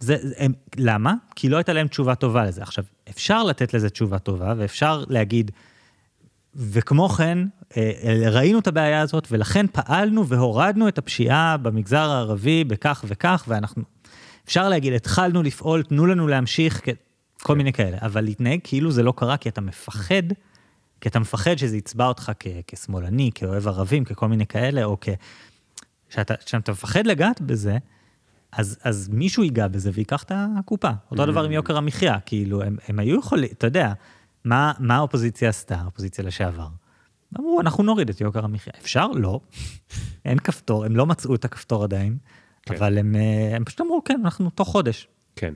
זה, הם, למה? כי לא הייתה להם תשובה טובה לזה. עכשיו, אפשר לתת לזה תשובה טובה, ואפשר להגיד, וכמו כן, ראינו את הבעיה הזאת, ולכן פעלנו והורדנו את הפשיעה במגזר הערבי בכך וכך, ואנחנו... אפשר להגיד, התחלנו לפעול, תנו לנו להמשיך, כל מיני כאלה, אבל להתנהג כאילו זה לא קרה כי אתה מפחד, כי אתה מפחד שזה יצבע אותך כ- כשמאלני, כאוהב ערבים, ככל מיני כאלה, או כ... שאתה, כשאתה מפחד לגעת בזה, אז, אז מישהו ייגע בזה ויקח את הקופה. אותו דבר עם. יוקר המחיה, כאילו, הם, הם היו יכולים, אתה יודע, מה, מה האופוזיציה עשתה, האופוזיציה לשעבר? אמרו, אנחנו נוריד את יוקר המחיה. אפשר? לא. אין כפתור, הם לא מצאו את הכפתור עדיין, כן. אבל הם, אה, הם פשוט אמרו, כן, אנחנו תוך חודש. כן.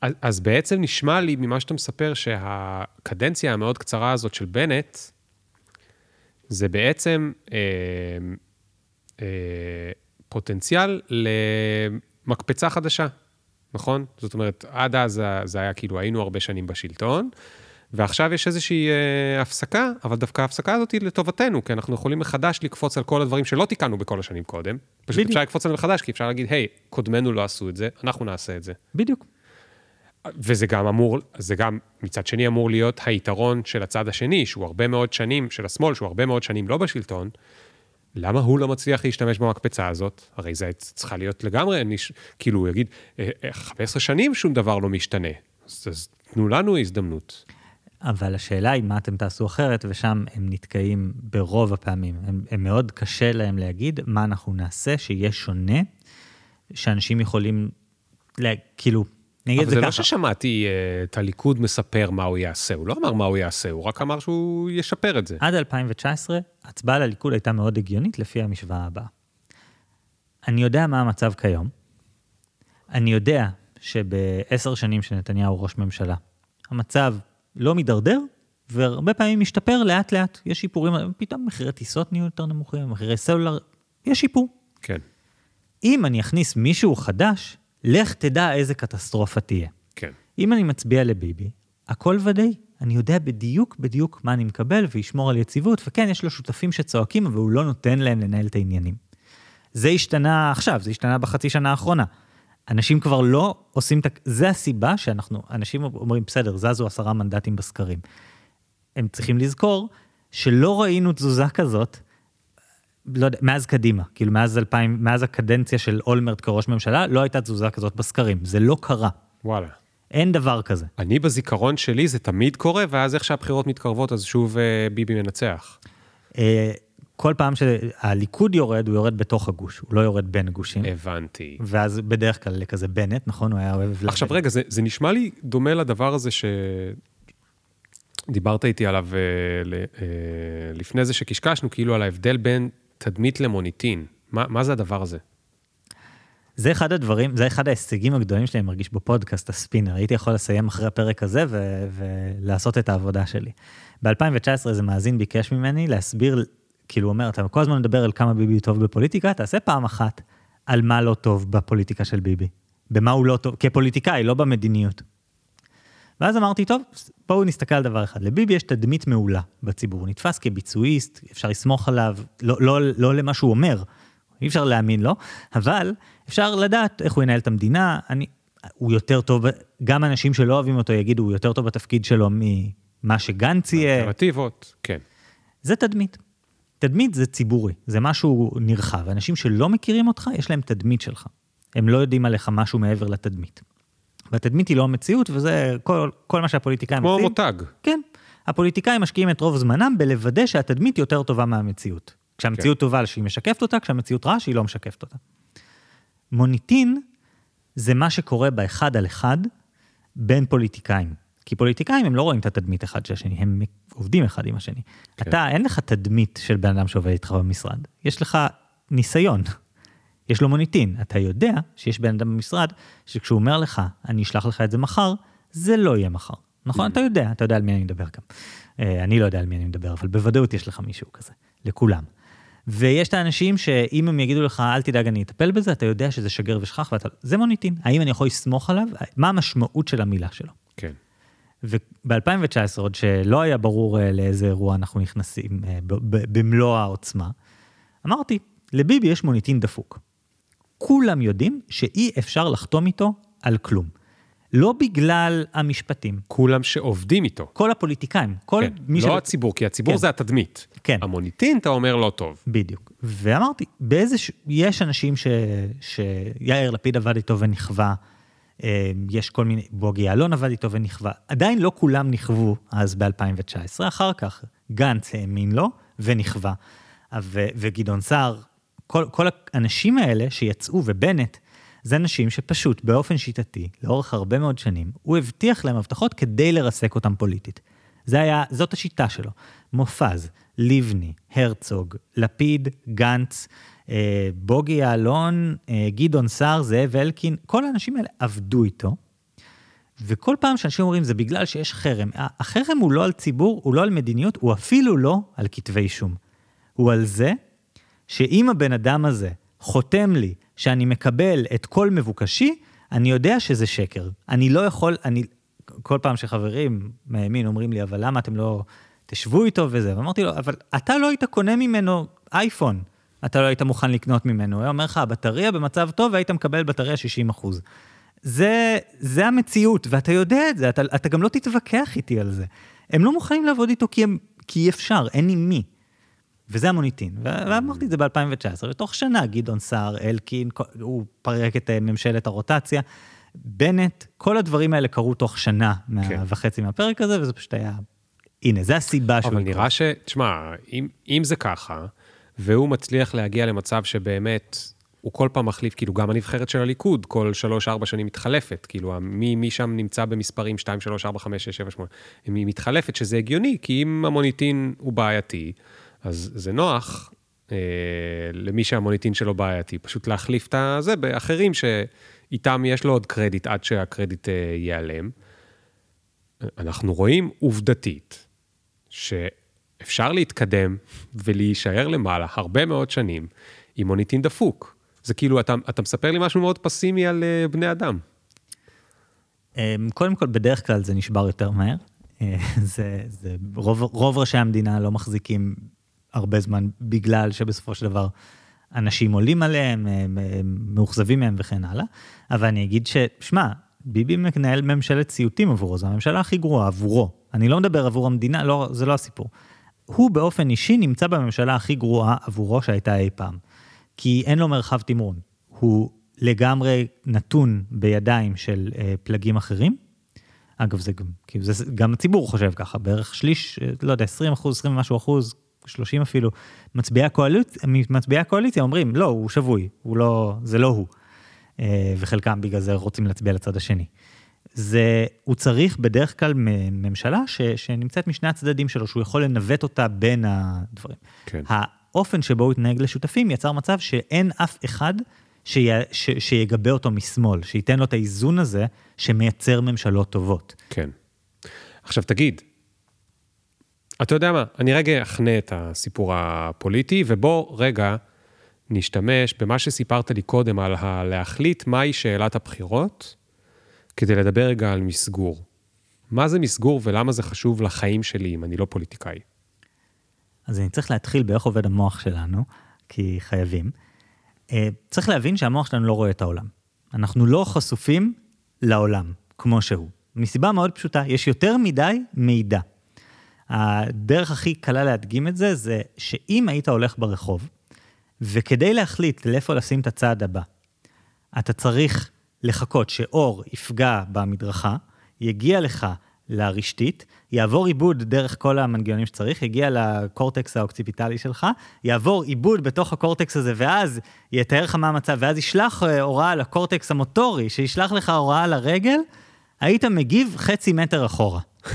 אז, אז בעצם נשמע לי ממה שאתה מספר שהקדנציה המאוד קצרה הזאת של בנט, זה בעצם אה, אה, פוטנציאל למקפצה חדשה, נכון? זאת אומרת, עד אז זה- זה היה כאילו, היינו הרבה שנים בשלטון, ועכשיו יש איזושהי אה, הפסקה, אבל דווקא ההפסקה הזאת היא לטובתנו, כי אנחנו יכולים מחדש לקפוץ על כל הדברים שלא תיקנו בכל השנים קודם. פשוט בדיוק. אפשר לקפוץ עליהם מחדש, כי אפשר להגיד, היי, קודמנו לא עשו את זה, אנחנו נעשה את זה. בדיוק. וזה גם אמור, זה גם מצד שני אמור להיות היתרון של הצד השני, שהוא הרבה מאוד שנים, של השמאל, שהוא הרבה מאוד שנים לא בשלטון, למה הוא לא מצליח להשתמש במקפצה הזאת? הרי זה צריכה להיות לגמרי, נש... כאילו, הוא יגיד, "אה, אה, 15 שנים שום דבר לא משתנה, אז, אז תנו לנו הזדמנות. אבל השאלה היא מה אתם תעשו אחרת, ושם הם נתקעים ברוב הפעמים. הם, הם מאוד קשה להם להגיד מה אנחנו נעשה שיהיה שונה, שאנשים יכולים, לה, כאילו, נגיד אבל את זה זה לא ככה. ששמעתי אה, את הליכוד מספר מה הוא יעשה, הוא לא אמר מה הוא יעשה, הוא רק אמר שהוא ישפר את זה. עד 2019, הצבעה לליכוד הייתה מאוד הגיונית לפי המשוואה הבאה. אני יודע מה המצב כיום. אני יודע שבעשר שנים שנתניהו ראש ממשלה, המצב לא מידרדר, והרבה פעמים משתפר לאט-לאט. יש שיפורים, פתאום מחירי טיסות נהיו יותר נמוכים, מחירי סלולר, יש שיפור. כן, אם אני אכניס מישהו חדש, לך תדע איזה קטסטרופה תהיה. כן. אם אני מצביע לביבי, הכל ודאי. אני יודע בדיוק בדיוק מה אני מקבל וישמור על יציבות, וכן, יש לו שותפים שצועקים, אבל הוא לא נותן להם לנהל את העניינים. זה השתנה עכשיו, זה השתנה בחצי שנה האחרונה. אנשים כבר לא עושים את ה... זה הסיבה שאנחנו, אנשים אומרים, בסדר, זזו עשרה מנדטים בסקרים. הם צריכים לזכור שלא ראינו תזוזה כזאת, לא יודע, מאז קדימה, כאילו מאז 2000, מאז הקדנציה של אולמרט כראש ממשלה, לא הייתה תזוזה כזאת בסקרים, זה לא קרה. וואלה. אין דבר כזה. אני בזיכרון שלי זה תמיד קורה, ואז איך שהבחירות מתקרבות, אז שוב אה, ביבי מנצח. אה, כל פעם שהליכוד יורד, הוא יורד בתוך הגוש, הוא לא יורד בין גושים. הבנתי. ואז בדרך כלל לכזה בנט, נכון? הוא היה אוהב... עכשיו לאבד. רגע, זה, זה נשמע לי דומה לדבר הזה שדיברת איתי עליו אה, ל, אה, לפני זה שקשקשנו, כאילו על ההבדל בין תדמית למוניטין. מה, מה זה הדבר הזה? זה אחד הדברים, זה אחד ההישגים הגדולים שלי, אני מרגיש בפודקאסט, הספינר. הייתי יכול לסיים אחרי הפרק הזה ו- ולעשות את העבודה שלי. ב-2019 איזה מאזין ביקש ממני להסביר, כאילו אומר, אתה כל הזמן מדבר על כמה ביבי טוב בפוליטיקה, תעשה פעם אחת על מה לא טוב בפוליטיקה של ביבי. במה הוא לא טוב, כפוליטיקאי, לא במדיניות. ואז אמרתי, טוב, בואו נסתכל על דבר אחד. לביבי יש תדמית מעולה בציבור, הוא נתפס כביצועיסט, אפשר לסמוך עליו, לא, לא, לא למה שהוא אומר, אי אפשר להאמין לו, אבל אפשר לדעת איך הוא ינהל את המדינה. אני, הוא יותר טוב, גם אנשים שלא אוהבים אותו יגידו, הוא יותר טוב בתפקיד שלו ממה שגנץ יהיה. אלטרנטיבות, כן. זה תדמית. תדמית זה ציבורי, זה משהו נרחב. אנשים שלא מכירים אותך, יש להם תדמית שלך. הם לא יודעים עליך משהו מעבר לתדמית. והתדמית היא לא המציאות, וזה כל, כל מה שהפוליטיקאים כמו עושים. מותג. כן. הפוליטיקאים משקיעים את רוב זמנם בלוודא שהתדמית יותר טובה מהמציאות. כשהמציאות כן. טובה שהיא משקפת אותה, כשהמציאות רעה שהיא לא משקפת אותה. מוניטין זה מה שקורה באחד על אחד בין פוליטיקאים. כי פוליטיקאים הם לא רואים את התדמית אחד של השני, הם עובדים אחד עם השני. כן. אתה, אין לך תדמית של בן אדם שעובד איתך במשרד, יש לך ניסיון. יש לו מוניטין. אתה יודע שיש בן אדם במשרד, שכשהוא אומר לך, אני אשלח לך את זה מחר, זה לא יהיה מחר. נכון? אתה יודע, אתה יודע על מי אני מדבר גם. אה, אני לא יודע על מי אני מדבר, אבל בוודאות יש לך מישהו כזה, לכולם. ויש את האנשים שאם הם יגידו לך, אל תדאג, אני אטפל בזה, אתה יודע שזה שגר ושכח, ואתה... זה מוניטין. האם אני יכול לסמוך עליו? מה המשמעות של המילה שלו? כן. וב-2019, עוד שלא היה ברור אה, לאיזה אירוע אנחנו נכנסים אה, במלוא העוצמה, אמרתי, לביבי יש מוניטין דפוק. כולם יודעים שאי אפשר לחתום איתו על כלום. לא בגלל המשפטים, כולם שעובדים איתו. כל הפוליטיקאים, כל כן. מי לא ש... הציבור, כי הציבור כן. זה התדמית. כן. המוניטין, אתה אומר, לא טוב. בדיוק. ואמרתי, באיזה... ש... יש אנשים ש... שיאיר לפיד עבד איתו ונכווה, יש כל מיני... בוגי יעלון עבד איתו ונכווה. עדיין לא כולם נכוו אז ב-2019, אחר כך גנץ האמין לו ונכווה. ו... וגדעון סער, כל, כל האנשים האלה שיצאו, ובנט, זה אנשים שפשוט באופן שיטתי, לאורך הרבה מאוד שנים, הוא הבטיח להם הבטחות כדי לרסק אותם פוליטית. זה היה, זאת השיטה שלו. מופז, לבני, הרצוג, לפיד, גנץ, בוגי יעלון, אה, גדעון סער, זאב אלקין, כל האנשים האלה עבדו איתו. וכל פעם שאנשים אומרים, זה בגלל שיש חרם. החרם הוא לא על ציבור, הוא לא על מדיניות, הוא אפילו לא על כתבי אישום. הוא על זה שאם הבן אדם הזה חותם לי שאני מקבל את כל מבוקשי, אני יודע שזה שקר. אני לא יכול, אני, כל פעם שחברים מהימין אומרים לי, אבל למה אתם לא תשבו איתו וזה? ואמרתי לו, אבל אתה לא היית קונה ממנו אייפון, אתה לא היית מוכן לקנות ממנו. הוא אומר לך, הבטריה במצב טוב, והיית מקבל בטריה 60 אחוז. זה, זה המציאות, ואתה יודע את זה, אתה, אתה גם לא תתווכח איתי על זה. הם לא מוכנים לעבוד איתו כי, הם, כי אי אפשר, אין עם מי. וזה המוניטין. ואמרתי את זה ב-2019, ותוך שנה גדעון סער, אלקין, הוא פרק את אה, ממשלת הרוטציה. בנט, כל הדברים האלה קרו תוך שנה כן. וחצי מהפרק הזה, וזה פשוט היה... הנה, זה הסיבה שהוא... אבל נראה ש... תשמע, אם, אם זה ככה, והוא מצליח להגיע למצב שבאמת הוא כל פעם מחליף, כאילו גם הנבחרת של הליכוד, כל 3-4 שנים מתחלפת, כאילו מי, מי שם נמצא במספרים 2, 3, 4, 5, 6, 7, 8, היא מתחלפת, שזה הגיוני, כי אם המוניטין הוא בעייתי, אז זה נוח אה, למי שהמוניטין שלו בעייתי, פשוט להחליף את הזה באחרים שאיתם יש לו עוד קרדיט עד שהקרדיט אה, ייעלם. אנחנו רואים עובדתית שאפשר להתקדם ולהישאר למעלה הרבה מאוד שנים עם מוניטין דפוק. זה כאילו, אתה, אתה מספר לי משהו מאוד פסימי על uh, בני אדם. אמ, קודם כל, בדרך כלל זה נשבר יותר מהר. אה, זה, זה, רוב, רוב ראשי המדינה לא מחזיקים הרבה זמן, בגלל שבסופו של דבר אנשים עולים עליהם, הם, הם מאוכזבים מהם וכן הלאה. אבל אני אגיד ש, שמע, ביבי מנהל ממשלת סיוטים עבורו, זו הממשלה הכי גרועה עבורו. אני לא מדבר עבור המדינה, לא, זה לא הסיפור. הוא באופן אישי נמצא בממשלה הכי גרועה עבורו שהייתה אי פעם. כי אין לו מרחב תמרון. הוא לגמרי נתון בידיים של אה, פלגים אחרים. אגב, זה גם, כאילו, זה גם הציבור חושב ככה, בערך שליש, אה, לא יודע, 20 אחוז, 20 ומשהו אחוז, 30 אפילו, מצביעי הקואליציה, הקואליציה אומרים, לא, הוא שבוי, הוא לא, זה לא הוא. אה, וחלקם בגלל זה רוצים להצביע לצד השני. זה, הוא צריך בדרך כלל ממשלה ש, שנמצאת משני הצדדים שלו, שהוא יכול לנווט אותה בין הדברים. כן. האופן שבו הוא התנהג לשותפים יצר מצב שאין אף אחד שי, ש, שיגבה אותו משמאל, שייתן לו את האיזון הזה שמייצר ממשלות טובות. כן. עכשיו תגיד, אתה יודע מה, אני רגע אכנה את הסיפור הפוליטי, ובוא רגע נשתמש במה שסיפרת לי קודם על להחליט מהי שאלת הבחירות, כדי לדבר רגע על מסגור. מה זה מסגור ולמה זה חשוב לחיים שלי אם אני לא פוליטיקאי? אז אני צריך להתחיל באיך עובד המוח שלנו, כי חייבים. אה, צריך להבין שהמוח שלנו לא רואה את העולם. אנחנו לא חשופים לעולם כמו שהוא. מסיבה מאוד פשוטה, יש יותר מדי מידע. הדרך הכי קלה להדגים את זה, זה שאם היית הולך ברחוב, וכדי להחליט לאיפה לשים את הצעד הבא, אתה צריך לחכות שאור יפגע במדרכה, יגיע לך לרשתית, יעבור עיבוד דרך כל המנגנונים שצריך, יגיע לקורטקס האוקציפיטלי שלך, יעבור עיבוד בתוך הקורטקס הזה, ואז יתאר לך מה המצב, ואז ישלח אה, הוראה לקורטקס המוטורי, שישלח לך הוראה לרגל, היית מגיב חצי מטר אחורה.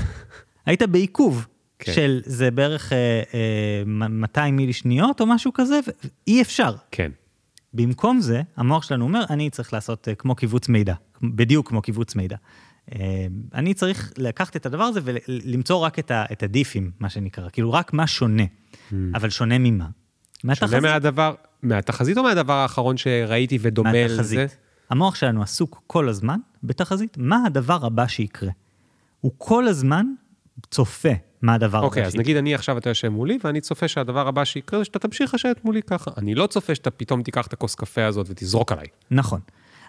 היית בעיכוב. כן. של זה בערך אה, אה, 200 מילי שניות או משהו כזה, ואי אפשר. כן. במקום זה, המוח שלנו אומר, אני צריך לעשות אה, כמו קיבוץ מידע, בדיוק כמו קיבוץ מידע. אה, אני צריך לקחת את הדבר הזה ולמצוא רק את, ה, את הדיפים, מה שנקרא, כאילו רק מה שונה, hmm. אבל שונה ממה? מהתחזית. שונה מהדבר, מהתחזית או מהדבר האחרון שראיתי ודומה מהתחזית. לזה? המוח שלנו עסוק כל הזמן בתחזית, מה הדבר הבא שיקרה? הוא כל הזמן צופה מה הדבר אוקיי, אז נגיד אני עכשיו אתה יושב מולי, ואני צופה שהדבר הבא שיקרה זה שאתה תמשיך לשבת מולי ככה. אני לא צופה שאתה פתאום תיקח את הכוס קפה הזאת ותזרוק עליי. נכון.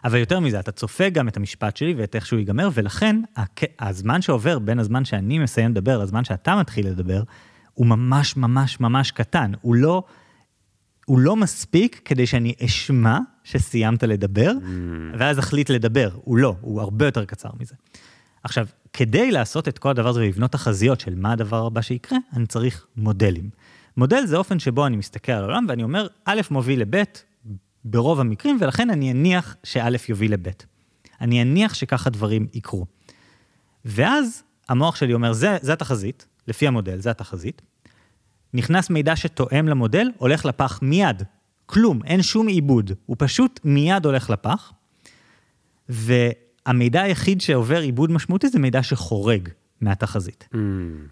אבל יותר מזה, אתה צופה גם את המשפט שלי ואת איך שהוא ייגמר, ולכן הזמן שעובר בין הזמן שאני מסיים לדבר לזמן שאתה מתחיל לדבר, הוא ממש ממש ממש קטן. הוא לא, הוא לא מספיק כדי שאני אשמע שסיימת לדבר, mm. ואז אחליט לדבר. הוא לא, הוא הרבה יותר קצר מזה. עכשיו, כדי לעשות את כל הדבר הזה ולבנות תחזיות של מה הדבר הבא שיקרה, אני צריך מודלים. מודל זה אופן שבו אני מסתכל על העולם ואני אומר, א' מוביל לב' ברוב המקרים, ולכן אני אניח שא' יוביל לב'. אני אניח שככה דברים יקרו. ואז המוח שלי אומר, זה, זה התחזית, לפי המודל, זה התחזית. נכנס מידע שתואם למודל, הולך לפח מיד. כלום, אין שום עיבוד, הוא פשוט מיד הולך לפח. והמידע היחיד שעובר עיבוד משמעותי זה מידע שחורג מהתחזית. Mm,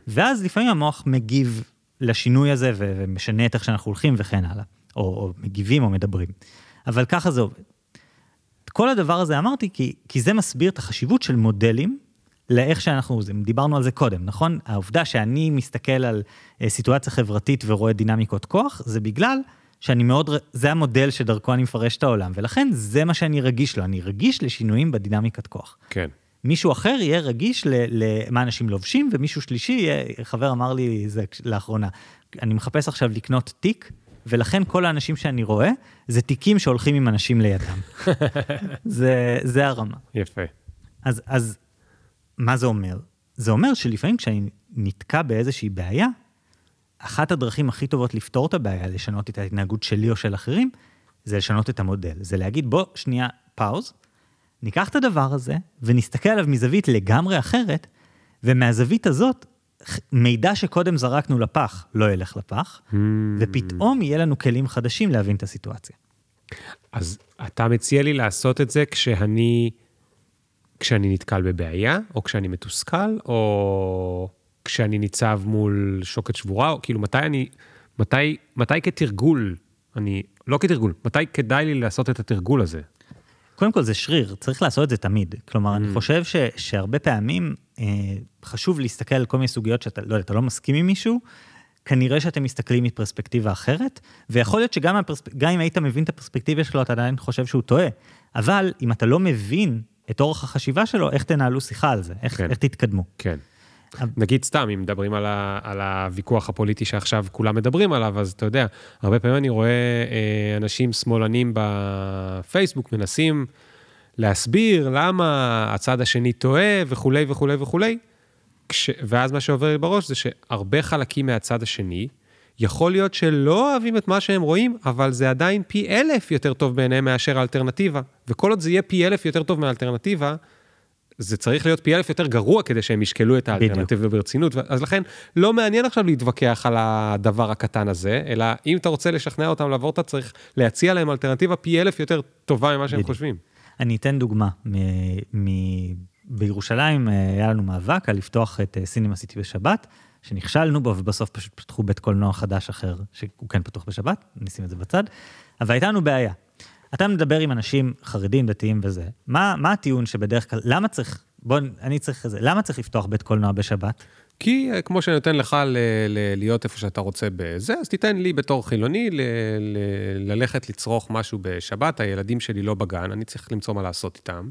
ואז לפעמים המוח מגיב לשינוי הזה ו- ומשנה את איך שאנחנו הולכים וכן הלאה. או, או מגיבים או מדברים. אבל ככה זה עובד. כל הדבר הזה אמרתי כי, כי זה מסביר את החשיבות של מודלים לאיך שאנחנו, זה- דיברנו על זה קודם, נכון? העובדה שאני מסתכל על אה, סיטואציה חברתית ורואה דינמיקות כוח, זה בגלל שאני מאוד, זה המודל שדרכו אני מפרש את העולם, ולכן זה מה שאני רגיש לו, אני רגיש לשינויים בדינמיקת כוח. כן. מישהו אחר יהיה רגיש למה אנשים לובשים, ומישהו שלישי יהיה, חבר אמר לי זה לאחרונה, אני מחפש עכשיו לקנות תיק, ולכן כל האנשים שאני רואה, זה תיקים שהולכים עם אנשים לידם. זה, זה הרמה. יפה. אז, אז מה זה אומר? זה אומר שלפעמים כשאני נתקע באיזושהי בעיה, אחת הדרכים הכי טובות לפתור את הבעיה, לשנות את ההתנהגות שלי או של אחרים, זה לשנות את המודל. זה להגיד, בוא שנייה פאוז, ניקח את הדבר הזה ונסתכל עליו מזווית לגמרי אחרת, ומהזווית הזאת, מידע שקודם זרקנו לפח לא ילך לפח, Hmm. ופתאום יהיה לנו כלים חדשים להבין את הסיטואציה. אז אתה מציע לי לעשות את זה כשאני, כשאני נתקל בבעיה, או כשאני מתוסכל, או כשאני ניצב מול שוקת שבורה, או כאילו מתי אני, מתי, מתי כתרגול, אני, לא כתרגול, מתי כדאי לי לעשות את התרגול הזה? קודם כל זה שריר, צריך לעשות את זה תמיד. כלומר, אני חושב ש, שהרבה פעמים אה, חשוב להסתכל על כל מיני סוגיות שאתה, לא אתה לא מסכים עם מישהו, כנראה שאתם מסתכלים מפרספקטיבה אחרת, ויכול להיות שגם הפרספ... אם היית מבין את הפרספקטיבה שלו, אתה עדיין חושב שהוא טועה. אבל אם אתה לא מבין את אורח החשיבה שלו, איך תנהלו שיחה על זה? איך, כן. איך תתקדמו? כן. נגיד סתם, אם מדברים על, ה, על הוויכוח הפוליטי שעכשיו כולם מדברים עליו, אז אתה יודע, הרבה פעמים אני רואה אה, אנשים שמאלנים בפייסבוק מנסים להסביר למה הצד השני טועה וכולי וכולי וכולי, כש, ואז מה שעובר לי בראש זה שהרבה חלקים מהצד השני, יכול להיות שלא אוהבים את מה שהם רואים, אבל זה עדיין פי אלף יותר טוב בעיניהם מאשר האלטרנטיבה. וכל עוד זה יהיה פי אלף יותר טוב מהאלטרנטיבה, זה צריך להיות פי אלף יותר גרוע כדי שהם ישקלו את האלטרנטיבה ברצינות. אז לכן, לא מעניין עכשיו להתווכח על הדבר הקטן הזה, אלא אם אתה רוצה לשכנע אותם לעבור, אתה צריך להציע להם אלטרנטיבה פי אלף יותר טובה ממה שהם בדיוק. חושבים. אני אתן דוגמה. מ- מ- בירושלים אה, היה לנו מאבק על לפתוח את אה, סינמה סיטי בשבת, שנכשלנו בו, ובסוף פשוט פתחו בית קולנוע חדש אחר, שהוא כן פתוח בשבת, נשים את זה בצד, אבל הייתה לנו בעיה. אתה מדבר עם אנשים חרדים, דתיים וזה, מה, מה הטיעון שבדרך כלל, למה צריך, בוא, אני צריך את זה, למה צריך לפתוח בית קולנוע בשבת? כי אה, כמו שאני נותן לך ל- ל- להיות איפה שאתה רוצה בזה, אז תיתן לי בתור חילוני ל- ל- ללכת לצרוך משהו בשבת, הילדים שלי לא בגן, אני צריך למצוא מה לעשות איתם.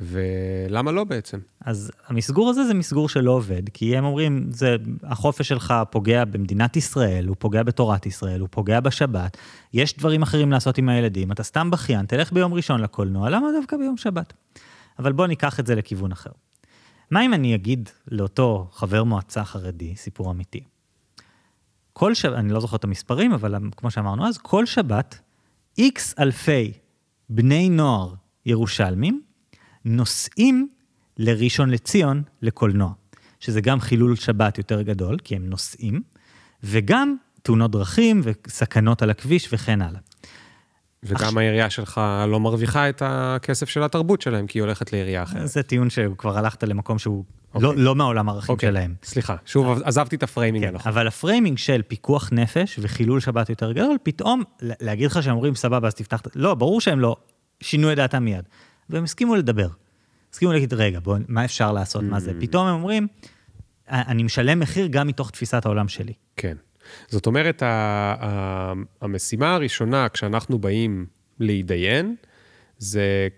ולמה לא בעצם? אז המסגור הזה זה מסגור שלא עובד, כי הם אומרים, זה, החופש שלך פוגע במדינת ישראל, הוא פוגע בתורת ישראל, הוא פוגע בשבת, יש דברים אחרים לעשות עם הילדים, אתה סתם בכיין, תלך ביום ראשון לקולנוע, למה דווקא ביום שבת? אבל בוא ניקח את זה לכיוון אחר. מה אם אני אגיד לאותו חבר מועצה חרדי, סיפור אמיתי? כל שבת, אני לא זוכר את המספרים, אבל כמו שאמרנו אז, כל שבת, איקס אלפי בני נוער ירושלמים נוסעים לראשון לציון לקולנוע, שזה גם חילול שבת יותר גדול, כי הם נוסעים, וגם תאונות דרכים וסכנות על הכביש וכן הלאה. וגם עכשיו- העירייה שלך לא מרוויחה את הכסף של התרבות שלהם, כי היא הולכת לעירייה אחרת. זה טיעון שכבר הלכת למקום שהוא אוקיי. לא, לא מהעולם הערכים אוקיי, שלהם. סליחה, שוב עזבתי את הפריימינג כן. אבל הפריימינג של פיקוח נפש וחילול שבת יותר גדול, פתאום לה- להגיד לך שהם אומרים סבבה אז תפתח, את-" לא, ברור שהם לא שינו את דעתם מיד. והם הסכימו לדבר. הסכימו להגיד, רגע, בוא, מה אפשר לעשות, מה זה? פתאום הם אומרים, אני משלם מחיר גם מתוך תפיסת העולם שלי. כן. זאת אומרת, ה- ה- המשימה הראשונה כשאנחנו באים להתדיין, זה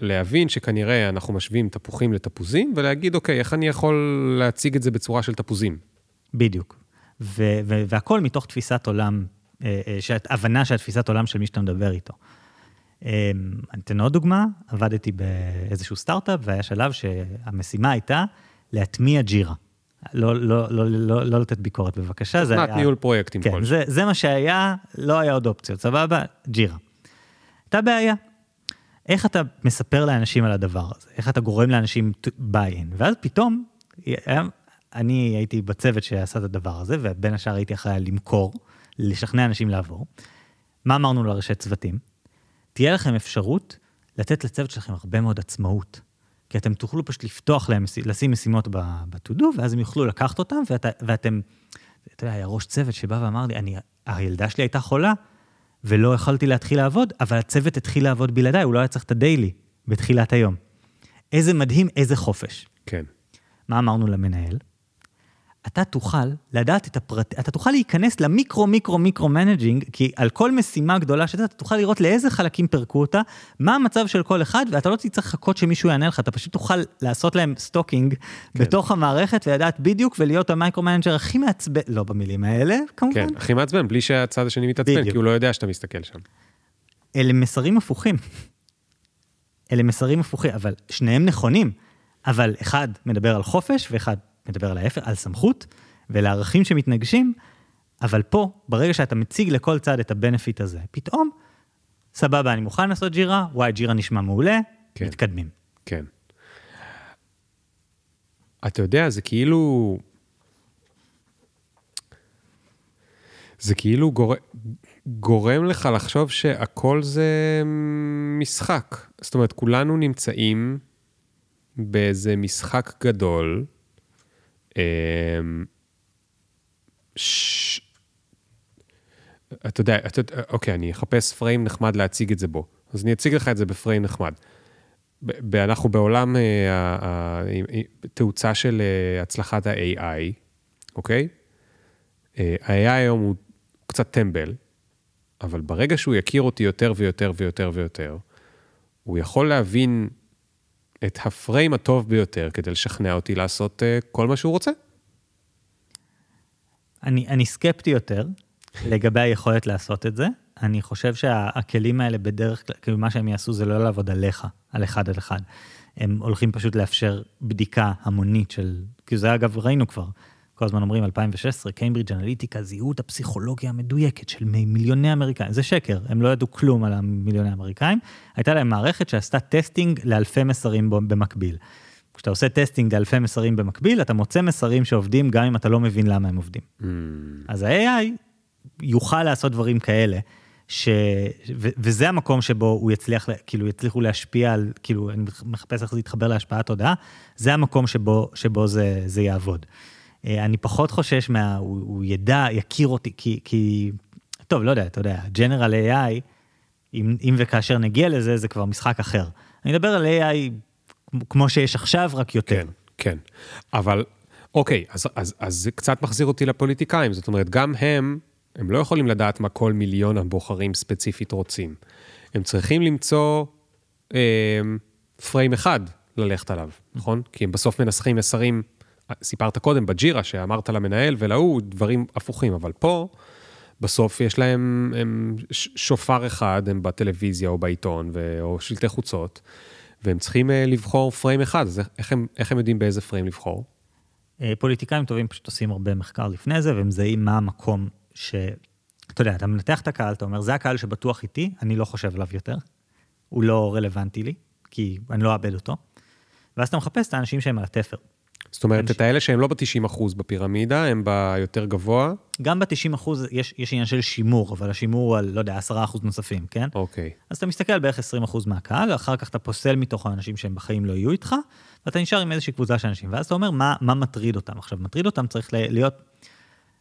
להבין שכנראה אנחנו משווים תפוחים לתפוזים, ולהגיד, אוקיי, איך אני יכול להציג את זה בצורה של תפוזים? בדיוק. ו- ו- והכל מתוך תפיסת עולם, אה, אה, הבנה של תפיסת עולם של מי שאתה מדבר איתו. אה, אני אתן עוד דוגמה, עבדתי באיזשהו סטארט-אפ, והיה שלב שהמשימה הייתה להטמיע ג'ירה. לא, לא, לא, לא, לא לתת ביקורת בבקשה, זה תוכנת היה... ניהול פרויקטים כן, כלשהו. זה, זה מה שהיה, לא היה עוד אופציות, סבבה? ג'ירה. הייתה בעיה. איך אתה מספר לאנשים על הדבר הזה? איך אתה גורם לאנשים to buy in? ואז פתאום אני הייתי בצוות שעשה את הדבר הזה, ובין השאר הייתי אחראי למכור, לשכנע אנשים לעבור. מה אמרנו לרשת צוותים? תהיה לכם אפשרות לתת לצוות שלכם הרבה מאוד עצמאות. כי אתם תוכלו פשוט לפתוח להם, לשים משימות ב-to-do, ואז הם יוכלו לקחת אותם, ואת, ואתם, אתה יודע, היה ראש צוות שבא ואמר לי, אני, הילדה שלי הייתה חולה, ולא יכולתי להתחיל לעבוד, אבל הצוות התחיל לעבוד בלעדיי, הוא לא היה צריך את ה daily בתחילת היום. איזה מדהים, איזה חופש. כן. מה אמרנו למנהל? אתה תוכל לדעת את הפרט... אתה תוכל להיכנס ל micro micro micro managing, כי על כל משימה גדולה שאתה, אתה תוכל לראות לאיזה חלקים פירקו אותה, מה המצב של כל אחד, ואתה לא תצטרך לחכות שמישהו יענה לך, אתה פשוט תוכל לעשות להם stalking כן. בתוך המערכת ולדעת בדיוק ולהיות ה micro manager הכי מעצבן, לא במילים האלה, כמובן. כן, הכי מעצבן, בלי שהצד השני מתעצבן, כי הוא לא יודע שאתה מסתכל שם. אלה מסרים הפוכים. אלה מסרים הפוכים, אבל שניהם נכונים. אבל אחד מדבר על חופש ואחד מדבר על ההפך, על סמכות ולערכים שמתנגשים, אבל פה, ברגע שאתה מציג לכל צד את ה benefit הזה, פתאום, סבבה, אני מוכן לעשות ג'ירה, וואי, ג'ירה נשמע מעולה, כן, מתקדמים. כן. אתה יודע, זה כאילו... זה כאילו גור... גורם לך לחשוב שהכל זה משחק. זאת אומרת, כולנו נמצאים באיזה משחק גדול, ש... אתה יודע, אתה, אוקיי, אני אחפש פריים נחמד להציג את זה בו. אז אני אציג לך את זה בפריים נחמד. אנחנו בעולם התאוצה אה, של אה, הצלחת ה-AI, אוקיי? אה, ה-AI היום הוא קצת טמבל, אבל ברגע שהוא יכיר אותי יותר ויותר ויותר ויותר, הוא יכול להבין את הפריים הטוב ביותר כדי לשכנע אותי לעשות uh, כל מה שהוא רוצה. אני, אני סקפטי יותר לגבי היכולת לעשות את זה. אני חושב שהכלים האלה בדרך כלל, כאילו מה שהם יעשו זה לא לעבוד עליך, על אחד על אחד. הם הולכים פשוט לאפשר בדיקה המונית של, כי זה אגב ראינו כבר, כל הזמן אומרים 2016, קיימברידג' אנליטיקה זיהו את הפסיכולוגיה המדויקת של מיליוני אמריקאים. זה שקר, הם לא ידעו כלום על המיליוני אמריקאים. הייתה להם מערכת שעשתה testing לאלפי מסרים במקביל. כשאתה עושה טסטינג לאלפי מסרים במקביל, אתה מוצא מסרים שעובדים גם אם אתה לא מבין למה הם עובדים. Mm. אז ה-AI יוכל לעשות דברים כאלה. ש... ו... וזה המקום שבו הוא יצליח, כאילו, יצליחו להשפיע על, כאילו, אני מחפש איך זה יתחבר להשפעת תודעה, זה המקום שבו, שבו זה, זה יעבוד. אה, אני פחות חושש מה... הוא, הוא ידע, יכיר אותי, כי, כי... טוב, לא יודע, אתה יודע, General AI, אם, אם וכאשר נגיע לזה, זה כבר משחק אחר. אני מדבר על AI כמו שיש עכשיו, רק יותר. כן, כן. אבל, אוקיי, אז, אז, אז זה קצת מחזיר אותי לפוליטיקאים. זאת אומרת, גם הם, הם לא יכולים לדעת מה כל מיליון הבוחרים ספציפית רוצים. הם צריכים למצוא אה, פריים אחד ללכת עליו, נכון? כי הם בסוף מנסחים מסרים סיפרת קודם בג'ירה שאמרת למנהל ולהוא דברים הפוכים, אבל פה, בסוף יש להם הם שופר אחד, הם בטלוויזיה או בעיתון ו... או שלטי חוצות, והם צריכים אה, לבחור פריים אחד, אז איך הם, איך הם יודעים באיזה פריים לבחור? אה, פוליטיקאים טובים פשוט עושים הרבה מחקר לפני זה, והם זהים מה המקום ש... אתה יודע, אתה מנתח את הקהל, אתה אומר, זה הקהל שבטוח איתי, אני לא חושב עליו יותר, הוא לא רלוונטי לי, כי אני לא אאבד אותו. ואז אתה מחפש את האנשים שהם על התפר. זאת אומרת, את האלה שהם לא ב-90 אחוז בפירמידה, הם ביותר גבוה? גם ב-90 אחוז יש, יש עניין של שימור, אבל השימור הוא על, לא יודע, 10 אחוז נוספים, כן? אוקיי. אז אתה מסתכל על בערך 20 אחוז מהקהל, ואחר כך אתה פוסל מתוך האנשים שהם בחיים לא יהיו איתך, ואתה נשאר עם איזושהי קבוצה של אנשים, ואז אתה אומר, מה, מה מטריד אותם? עכשיו, מטריד אותם צריך להיות,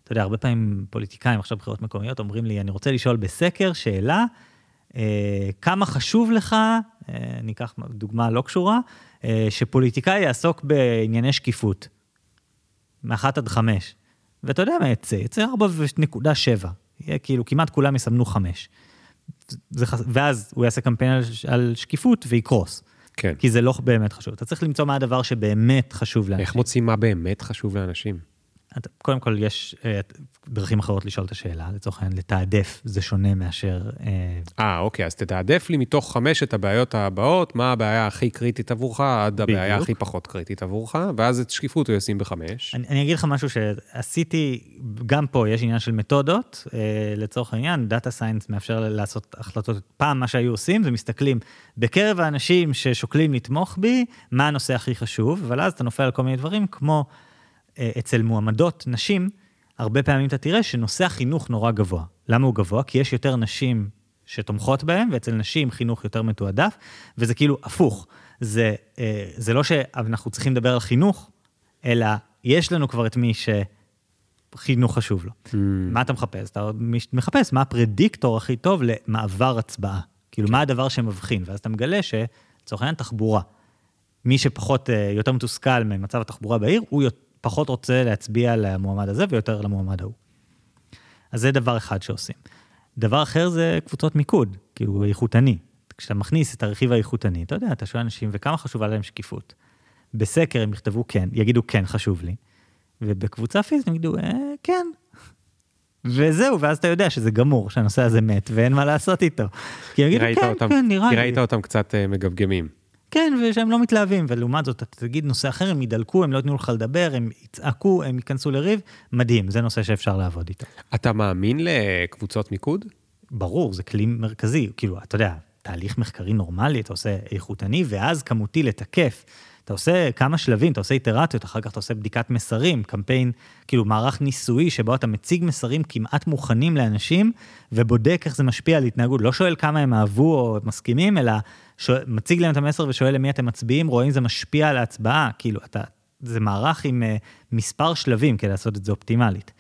אתה יודע, הרבה פעמים פוליטיקאים, עכשיו בחירות מקומיות, אומרים לי, אני רוצה לשאול בסקר שאלה, כמה חשוב לך, אה, אני אקח דוגמה לא קשורה, אה, שפוליטיקאי יעסוק בענייני שקיפות, מאחת עד חמש. ואתה יודע מה יצא? יצא 4.7. יהיה כאילו, כמעט כולם יסמנו חמש. זה, ואז הוא יעשה קמפיין על, על שקיפות ויקרוס. כן. כי זה לא באמת חשוב. אתה צריך למצוא מה הדבר שבאמת חשוב לאנשים. איך מוצאים מה באמת חשוב לאנשים? קודם כל, יש אה, דרכים אחרות לשאול את השאלה, לצורך העניין, לתעדף זה שונה מאשר... אה, אה, אוקיי, אז תתעדף לי מתוך חמשת הבעיות הבאות, מה הבעיה הכי קריטית עבורך, עד הבעיה בדיוק. הכי פחות קריטית עבורך, ואז את שקיפות הוא ישים בחמש. אני, אני אגיד לך משהו שעשיתי, גם פה יש עניין של מתודות, אה, לצורך העניין, data science מאפשר לעשות החלטות. פעם מה שהיו עושים זה מסתכלים בקרב האנשים ששוקלים לתמוך בי, מה הנושא הכי חשוב, אבל אז אתה נופל על כל מיני דברים, כמו אצל מועמדות נשים, הרבה פעמים אתה תראה שנושא החינוך נורא גבוה. למה הוא גבוה? כי יש יותר נשים שתומכות בהם, ואצל נשים חינוך יותר מתועדף, וזה כאילו הפוך. זה, אה, זה לא שאנחנו צריכים לדבר על חינוך, אלא יש לנו כבר את מי שחינוך חשוב לו. Mm. מה אתה מחפש? אתה מחפש מה הפרדיקטור הכי טוב למעבר הצבעה. כאילו, מה הדבר שמבחין? ואז אתה מגלה שלצורך העניין תחבורה. מי שפחות, אה, יותר מתוסכל ממצב התחבורה בעיר, הוא יות- פחות רוצה להצביע למועמד הזה ויותר למועמד ההוא. אז זה דבר אחד שעושים. דבר אחר זה קבוצות מיקוד, כאילו איכותני. כשאתה מכניס את הרכיב האיכותני, אתה יודע, אתה שואל אנשים, וכמה חשובה להם שקיפות? בסקר הם יכתבו כן, יגידו כן, חשוב לי. ובקבוצה פיזית הם יגידו, אה, כן. וזהו, ואז אתה יודע שזה גמור, שהנושא הזה מת, ואין מה לעשות איתו. כי הם כי יגידו, כן, אותם- כן, נראה כי לי. ראית אותם קצת אה, מגמגמים. כן, ושהם לא מתלהבים, ולעומת זאת, אתה תגיד נושא אחר, הם ידלקו, הם לא ייתנו לך לדבר, הם יצעקו, הם ייכנסו לריב, מדהים, זה נושא שאפשר לעבוד איתו. אתה מאמין לקבוצות מיקוד? ברור, זה כלי מרכזי, כאילו, אתה יודע, תהליך מחקרי נורמלי, אתה עושה איכותני, ואז כמותי לתקף. אתה עושה כמה שלבים, אתה עושה איטרציות, אחר כך אתה עושה בדיקת מסרים, קמפיין, כאילו מערך ניסויי שבו אתה מציג מסרים כמעט מוכנים לאנשים, ובודק איך זה משפיע על התנהגות. לא שואל כמה הם אהבו או מסכימים, אלא שואל, מציג להם את המסר ושואל למי אתם מצביעים, רואה אם זה משפיע על ההצבעה. כאילו, אתה, זה מערך עם uh, מספר שלבים כדי לעשות את זה אופטימלית.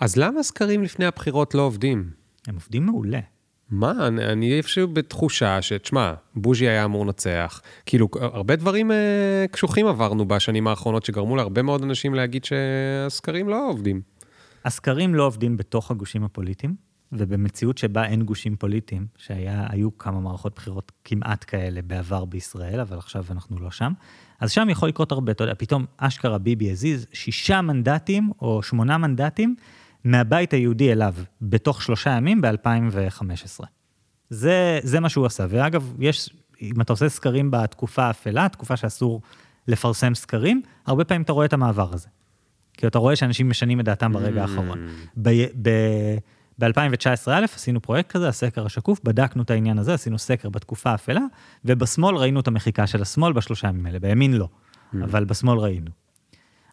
אז למה סקרים לפני הבחירות לא עובדים? הם עובדים מעולה. מה, אני- אני איפשהו בתחושה שתשמע, בוז'י היה אמור לנצח. כאילו, הרבה דברים אה, קשוחים עברנו בשנים האחרונות שגרמו להרבה מאוד אנשים להגיד שהסקרים לא עובדים. הסקרים לא עובדים בתוך הגושים הפוליטיים, ובמציאות שבה אין גושים פוליטיים, שהיו כמה מערכות בחירות כמעט כאלה בעבר בישראל, אבל עכשיו אנחנו לא שם, אז שם יכול לקרות הרבה, אתה יודע, פתאום אשכרה ביבי הזיז שישה מנדטים או שמונה מנדטים מהבית היהודי אליו, בתוך שלושה ימים ב-2015. זה, זה מה שהוא עשה. ואגב, יש, אם אתה עושה סקרים בתקופה האפלה, תקופה שאסור לפרסם סקרים, הרבה פעמים אתה רואה את המעבר הזה. כי אתה רואה שאנשים משנים את דעתם ברגע האחרון. ב-2019 א', עשינו פרויקט כזה, הסקר השקוף, בדקנו את העניין הזה, עשינו סקר בתקופה האפלה, ובשמאל ראינו את המחיקה של השמאל בשלושה ימים האלה, בימין לא, אבל בשמאל ראינו.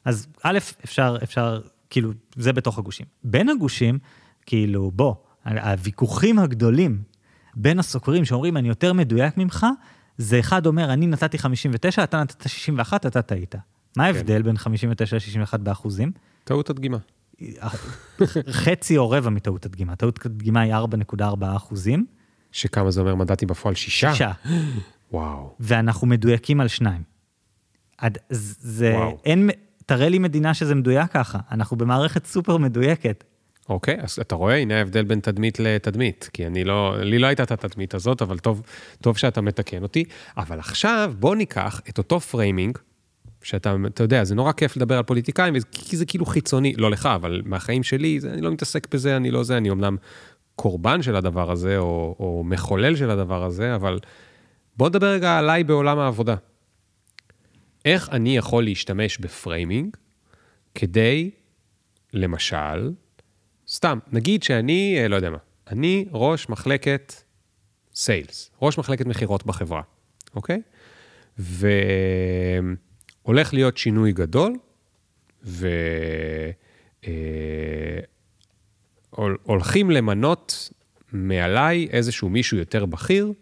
אז א', אפשר, אפשר, כאילו, זה בתוך הגושים. בין הגושים, כאילו, בוא, הוויכוחים הגדולים בין הסוקרים שאומרים, אני יותר מדויק ממך, זה אחד אומר, אני נתתי 59, אתה נתת 61, אתה טעית. מה ההבדל בין 59 ל-61 באחוזים? טעות הדגימה. חצי או רבע מטעות הדגימה. טעות הדגימה היא 4.4 אחוזים. שכמה זה אומר מנדטים בפועל? שישה? שישה. וואו. ואנחנו מדויקים על שניים. עד, זה, וואו. אין, תראה לי מדינה שזה מדויק ככה. אנחנו במערכת סופר מדויקת. אוקיי, אז אתה רואה, הנה ההבדל בין תדמית לתדמית, כי אני לא, לי לא הייתה את התדמית הזאת, אבל טוב, טוב שאתה מתקן אותי. אבל עכשיו בוא ניקח את אותו framing, שאתה, אתה יודע, זה נורא כיף לדבר על פוליטיקאים, כי זה כאילו חיצוני, לא לך, אבל מהחיים שלי, זה, אני לא מתעסק בזה, אני לא זה, אני אמנם קורבן של הדבר הזה, או, או מחולל של הדבר הזה, אבל בוא נדבר רגע עליי בעולם העבודה. איך אני יכול להשתמש בפריימינג כדי, למשל, סתם, נגיד שאני, אה, לא יודע מה, אני ראש מחלקת סיילס, ראש מחלקת מכירות בחברה, אוקיי? והולך להיות שינוי גדול, והולכים למנות מעליי איזשהו מישהו יותר בכיר.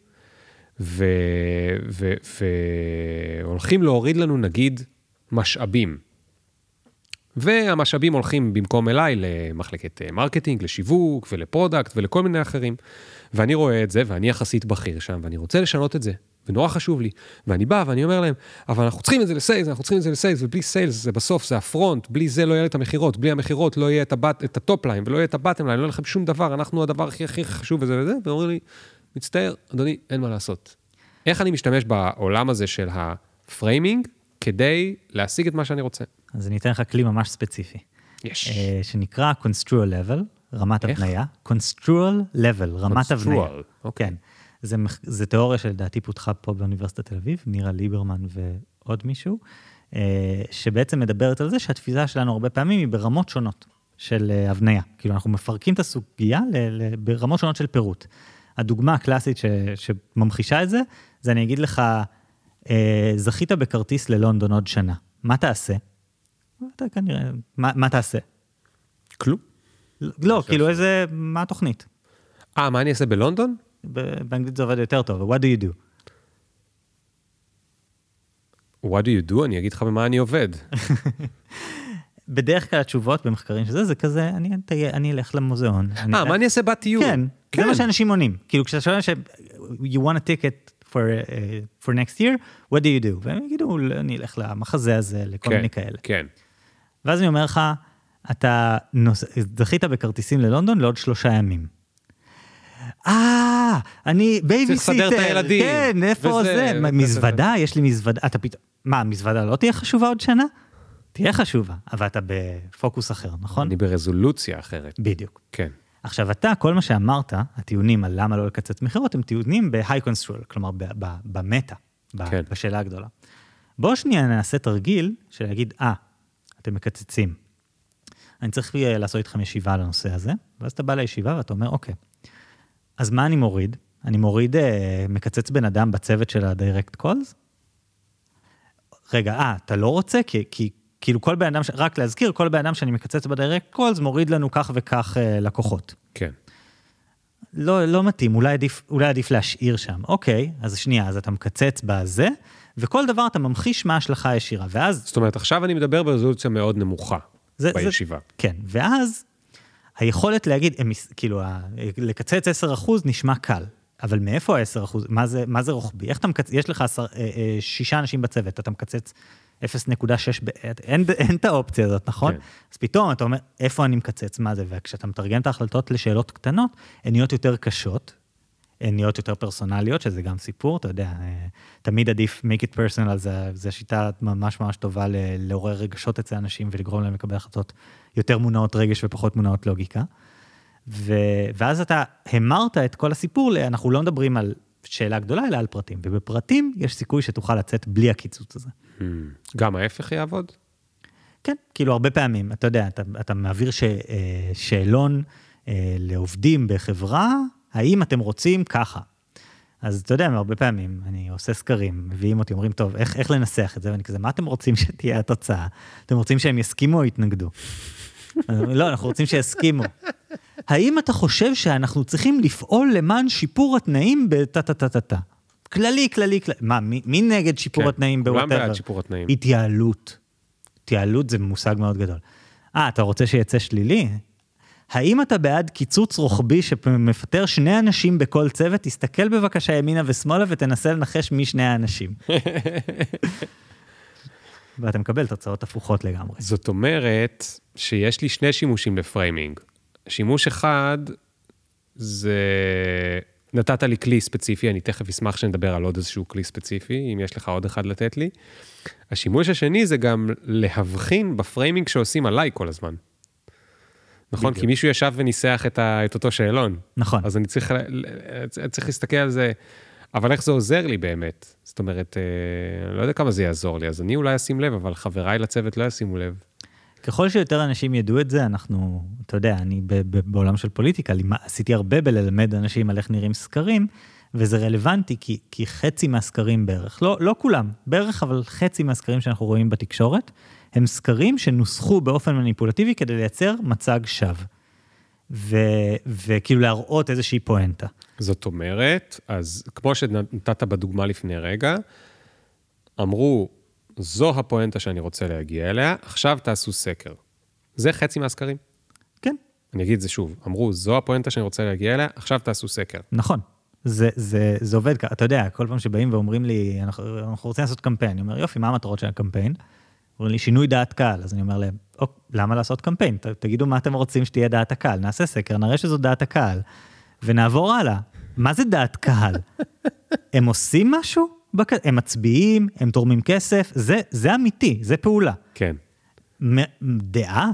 והולכים להוריד לנו נגיד משאבים. והמשאבים הולכים במקום אליי למחלקת אה, marketing, לשיווק ול product ולכל מיני אחרים. ואני רואה את זה, ואני יחסית בכיר שם, ואני רוצה לשנות את זה, ונורא חשוב לי. ואני בא ואני אומר להם, אבל אנחנו צריכים את זה ל sales, אנחנו צריכים את זה ל sales, ובלי sales זה בסוף, זה ה front, בלי זה לא יהיה את המכירות, בלי המכירות לא יהיה את, הבת, את ה top line, ולא יהיה את ה bottom line, לא יהיה לכם שום דבר, אנחנו הדבר הכי הכי חשוב וזה וזה, ואומרים לי, מצטער, אדוני, אין מה לעשות. איך אני משתמש בעולם הזה של ה framing כדי להשיג את מה שאני רוצה? אז אני אתן לך כלי ממש ספציפי. יש. אה, שנקרא Construal Level, רמת איך? הבניה. Construal Level, רמת הבניה. אוקיי. כן. זה, זה תיאוריה שלדעתי פותחה פה באוניברסיטת תל אביב, נירה ליברמן ועוד מישהו, אה, שבעצם מדברת על זה שהתפיסה שלנו הרבה פעמים היא ברמות שונות של אה, הבניה. כאילו, אנחנו מפרקים את הסוגיה ל, ל, ברמות שונות של פירוט. הדוגמה הקלאסית ש, שממחישה את זה, זה אני אגיד לך, אה, זכית בכרטיס ללונדון עוד שנה, מה תעשה? אתה כנראה, מה, מה תעשה? כלום. לא, כאילו איזה, מה התוכנית? אה, מה אני אעשה בלונדון? באנגלית זה עובד יותר טוב, what do you do? What do you do? אני אגיד לך במה אני עובד. בדרך כלל התשובות במחקרים שזה, זה כזה, אני, אני אלך למוזיאון. אה, מה אני אעשה בטיול? כן, זה מה שאנשים עונים. כאילו, כשאתה שואל ש... you want a ticket for, uh, for next year, what do you do? והם יגידו, "לא, אני אלך למחזה הזה, לכל כן, מיני כאלה. כן. ואז אני אומר לך, אתה נוס... זכית בכרטיסים ללונדון לעוד שלושה ימים. אה, אני בייביסיטר. לסדר את הילדים, כן, איפה וזה, זה? וכזה. מה, מזוודה? יש לי מזוודה. אתה פתאום... מה, מזוודה לא תהיה חשובה עוד שנה? תהיה חשובה, אבל אתה בפוקוס אחר, נכון? אני ברזולוציה אחרת. בדיוק. כן. עכשיו, אתה, כל מה שאמרת, הטיעונים על למה לא לקצץ מכירות, הם טיעונים ב-high control, כלומר, במטה, כן. בשאלה הגדולה. בואו שנייה נעשה תרגיל של להגיד, אה, אתם מקצצים. אני צריך אה, לעשות איתכם ישיבה על הנושא הזה, ואז אתה בא לישיבה ואתה אומר, אוקיי, אז מה אני מוריד? אני מוריד, אה, מקצץ בן אדם בצוות של ה-direct calls? רגע, אה, אתה לא רוצה? כי, כי כאילו כל בן אדם, ש... רק להזכיר, כל בן אדם שאני מקצץ ב-direct calls מוריד לנו כך וכך אה, לקוחות. כן. לא, לא מתאים, אולי עדיף, אולי עדיף להשאיר שם. אוקיי, אז שנייה, אז אתה מקצץ בזה, וכל דבר אתה ממחיש מה ההשלכה הישירה, ואז... זאת אומרת, עכשיו אני מדבר ברזולוציה מאוד נמוכה זה, בישיבה. זה, כן, ואז היכולת להגיד, הם, כאילו, לקצץ 10% נשמע קל, אבל מאיפה ה-10%? מה זה, מה זה רוחבי? איך אתה מקצץ, יש לך אה, אה, שישה אנשים בצוות, אתה מקצץ 0.6, ב- אין, אין את האופציה הזאת, נכון? כן. אז פתאום אתה אומר, איפה אני מקצץ, מה זה? וכשאתה מתרגם את ההחלטות לשאלות קטנות, הן נהיות יותר קשות, הן נהיות יותר פרסונליות, שזה גם סיפור, אתה יודע, אה, תמיד עדיף make it personal, זה, זה שיטה ממש ממש טובה ל- לעורר רגשות אצל אנשים ולגרום להם לקבל החלטות יותר מונעות רגש ופחות מונעות לוגיקה. ו, ואז אתה המרת את כל הסיפור, אנחנו לא מדברים על שאלה גדולה, אלא על פרטים, ובפרטים יש סיכוי שתוכל לצאת בלי הקיצוץ הזה. גם ההפך יעבוד? כן, כאילו הרבה פעמים, אתה יודע, אתה, אתה מעביר ש, אה, שאלון אה, לעובדים בחברה, האם אתם רוצים ככה? אז אתה יודע, הרבה פעמים אני עושה סקרים, מביאים אותי, אומרים, טוב, איך, איך לנסח את זה? ואני כזה, מה אתם רוצים שתהיה התוצאה? אתם רוצים שהם יסכימו או יתנגדו? לא, אנחנו רוצים שיסכימו. האם אתה חושב שאנחנו צריכים לפעול למען שיפור התנאים בטה-טה-טה-טה? כללי, כללי, כללי. מה, מי, מי נגד שיפור כן, התנאים כולם בוואטאבר? בעד שיפור התנאים. התייעלות. התייעלות זה מושג מאוד גדול. אה, אתה רוצה שיצא שלילי? האם אתה בעד קיצוץ רוחבי שמפטר שני אנשים בכל צוות? תסתכל בבקשה ימינה ושמאלה ותנסה לנחש מי שני האנשים. ואתה מקבל תוצאות הפוכות לגמרי. זאת אומרת שיש לי שני שימושים לפריימינג. שימוש אחד זה... נתת לי כלי ספציפי, אני תכף אשמח שנדבר על עוד איזשהו כלי ספציפי, אם יש לך עוד אחד לתת לי. השימוש השני זה גם להבחין בפריימינג שעושים עליי כל הזמן. נכון? בדיוק. כי מישהו ישב וניסח את, ה... את אותו שאלון. נכון. אז אני צריך, ל- צריך להסתכל על זה, אבל איך זה עוזר לי באמת? זאת אומרת, אה, אני לא יודע כמה זה יעזור לי, אז אני אולי אשים לב, אבל חבריי לצוות לא ישימו לב. ככל שיותר אנשים ידעו את זה, אנחנו, אתה יודע, אני ב- ב- בעולם של פוליטיקה, עשיתי הרבה בללמד אנשים על איך נראים סקרים, וזה רלוונטי כי, כי חצי מהסקרים בערך, לא, לא כולם, בערך, אבל חצי מהסקרים שאנחנו רואים בתקשורת, הם סקרים שנוסחו באופן מניפולטיבי כדי לייצר מצג שווא. ו, וכאילו להראות איזושהי פואנטה. זאת אומרת, אז כמו שנתת בדוגמה לפני רגע, אמרו, זו הפואנטה שאני רוצה להגיע אליה, עכשיו תעשו סקר. זה חצי מהסקרים. כן, אני אגיד את זה שוב, אמרו, זו הפואנטה שאני רוצה להגיע אליה, עכשיו תעשו סקר. נכון. זה, זה, זה עובד ככה, אתה יודע, כל פעם שבאים ואומרים לי, אנחנו, אנחנו רוצים לעשות קמפיין, אני אומר, יופי, מה המטרות של הקמפיין? אומרים לי, שינוי דעת קהל, אז אני אומר להם, אוק, למה לעשות קמפיין? ת, תגידו מה אתם רוצים שתהיה דעת הקהל, נעשה סקר, נראה שזו דעת הקהל, ונעבור הלאה. מה זה דעת קהל? הם עושים משהו? בק... הם מצביעים, הם תורמים כסף, זה, זה אמיתי, זה פעולה. כן. דעה?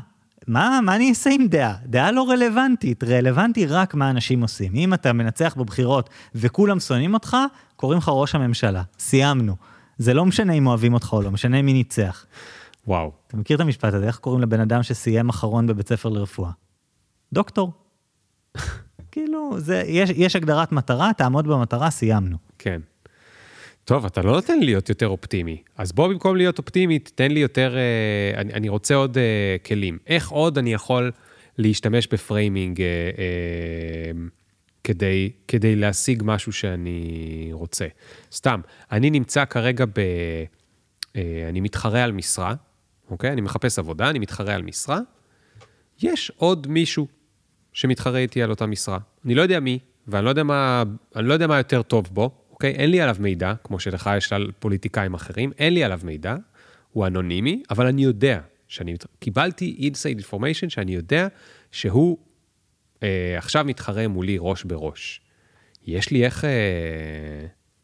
מה, מה אני אעשה עם דעה? דעה לא רלוונטית, רלוונטי רק מה אנשים עושים. אם אתה מנצח בבחירות וכולם שונאים אותך, קוראים לך ראש הממשלה. סיימנו. זה לא משנה אם אוהבים אותך או לא, משנה מי ניצח. וואו. אתה מכיר את המשפט הזה? איך קוראים לבן אדם שסיים אחרון בבית ספר לרפואה? דוקטור. כאילו, זה, יש, יש הגדרת מטרה, תעמוד במטרה, סיימנו. כן. טוב, אתה לא נותן לי להיות יותר אופטימי. אז בוא במקום להיות אופטימי, תן לי יותר, אה, אני, אני רוצה עוד אה, כלים. איך עוד אני יכול להשתמש בפריימינג אה, אה, כדי, כדי להשיג משהו שאני רוצה? סתם, אני נמצא כרגע ב... אה, אני מתחרה על משרה, אוקיי? אני מחפש עבודה, אני מתחרה על משרה. יש עוד מישהו שמתחרה איתי על אותה משרה. אני לא יודע מי, ואני לא יודע מה, לא יודע מה יותר טוב בו, אוקיי? אין לי עליו מידע, כמו שלך יש על פוליטיקאים אחרים, אין לי עליו מידע, הוא אנונימי, אבל אני יודע שאני קיבלתי inside information שאני יודע שהוא אה, עכשיו מתחרה מולי ראש בראש. יש לי איך אה,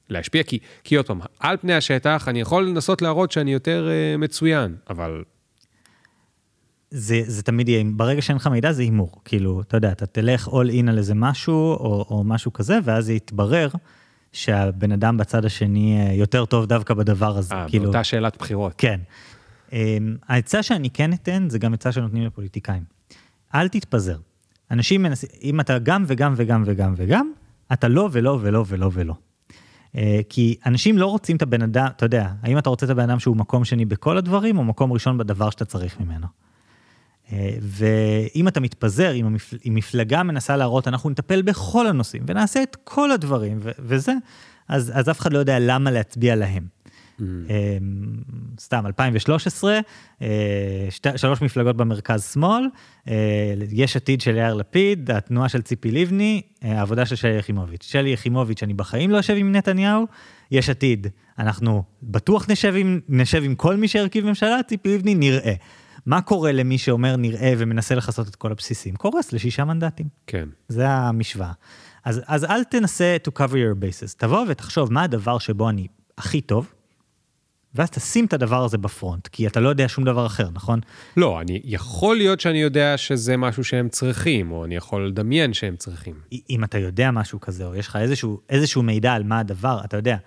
להשפיע, כי, כי עוד פעם, על פני השטח אני יכול לנסות להראות שאני יותר אה, מצוין, אבל זה, זה תמיד יהיה, ברגע שאין לך מידע זה הימור. כאילו, אתה יודע, אתה תלך all in על איזה משהו, או, או משהו כזה, ואז זה יתברר שהבן אדם בצד השני אה, יותר טוב דווקא בדבר הזה. אה, כאילו, באותה שאלת בחירות. כן. אמ, העצה שאני כן אתן, זה גם עצה שנותנים לפוליטיקאים. אל תתפזר. אנשים מנסים, אם אתה גם וגם וגם וגם וגם, אתה לא ולא ולא ולא ולא. אה, כי אנשים לא רוצים את הבן אדם, אתה יודע, האם אתה רוצה את הבן אדם שהוא מקום שני בכל הדברים, או מקום ראשון בדבר שאתה צריך ממנו. אה, ואם אתה מתפזר, אם, המפל... אם מפלגה מנסה להראות, אנחנו נטפל בכל הנושאים ונעשה את כל הדברים ו... וזה, אז, אז אף אחד לא יודע למה להצביע להם. Mm. סתם, 2013, אה, שתי, שלוש מפלגות במרכז-שמאל, יש עתיד של יאיר לפיד, התנועה של ציפי לבני, העבודה של שלי יחימוביץ'. שלי יחימוביץ', אני בחיים לא אשב עם נתניהו, יש עתיד, אנחנו בטוח נשב עם, נשב עם כל מי שירכיב ממשלה, ציפי לבני נראה. מה קורה למי שאומר נראה ומנסה לכסות את כל הבסיסים? קורס לשישה מנדטים. כן. זה המשוואה. אז, אז אל תנסה to cover your bases, תבוא ותחשוב מה הדבר שבו אני הכי טוב, ואז תשים את הדבר הזה בפרונט, כי אתה לא יודע שום דבר אחר, נכון? לא, אני, יכול להיות שאני יודע שזה משהו שהם צריכים, או אני יכול לדמיין שהם צריכים. אם אתה יודע משהו כזה, או יש לך איזשהו, איזשהו מידע על מה הדבר, אתה יודע,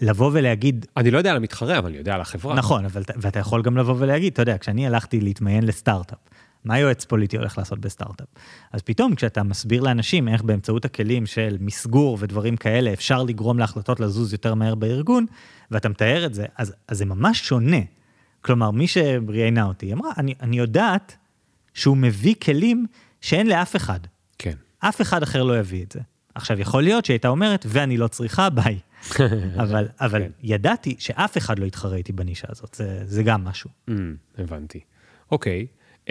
לבוא ולהגיד... אני לא יודע על המתחרה, אבל אני יודע על החברה. נכון, אבל, ואתה יכול גם לבוא ולהגיד, אתה יודע, כשאני הלכתי להתמיין לסטארט-אפ, מה יועץ פוליטי הולך לעשות בסטארט-אפ? אז פתאום כשאתה מסביר לאנשים איך באמצעות הכלים של מסגור ודברים כאלה אפשר לגרום להחלטות לזוז יותר מהר בארגון, ואתה מתאר את זה, אז, אז זה ממש שונה. כלומר, מי שראיינה אותי, היא אמרה, אני, אני יודעת שהוא מביא כלים שאין לאף אחד. כן. אף אחד אחר לא יביא את זה. עכשיו, יכול להיות שהיא הייתה אומרת, ואני לא צריכה, ביי. אבל, אבל כן. ידעתי שאף אחד לא יתחרה איתי בנישה הזאת, זה, זה גם משהו. Mm, הבנתי. אוקיי. Uh,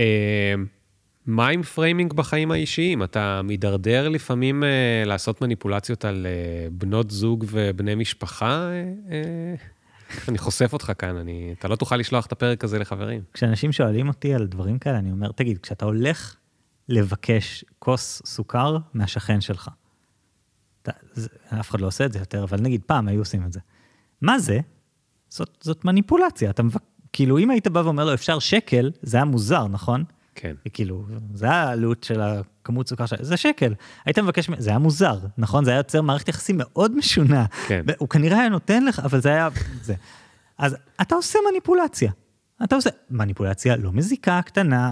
מה עם framing בחיים האישיים? אתה מידרדר לפעמים uh, לעשות מניפולציות על uh, בנות זוג ובני משפחה? Uh, אני חושף אותך כאן, אני, אתה לא תוכל לשלוח את הפרק הזה לחברים. כשאנשים שואלים אותי על דברים כאלה, אני אומר, תגיד, כשאתה הולך לבקש כוס סוכר מהשכן שלך, אף אחד לא עושה את זה יותר, אבל נגיד פעם היו עושים את זה. מה זה? זאת, זאת מניפולציה. אתה מבק... כאילו, אם היית בא ואומר לו, אפשר שקל, זה היה מוזר, נכון? כן. כאילו, זה היה העלות של הכמות סוכר שלך, זה שקל. היית מבקש, זה היה מוזר, נכון? זה היה יוצר מערכת יחסים מאוד משונה. כן. הוא כנראה היה נותן לך, אבל זה היה... זה. אז אתה עושה מניפולציה. אתה עושה מניפולציה לא מזיקה, קטנה,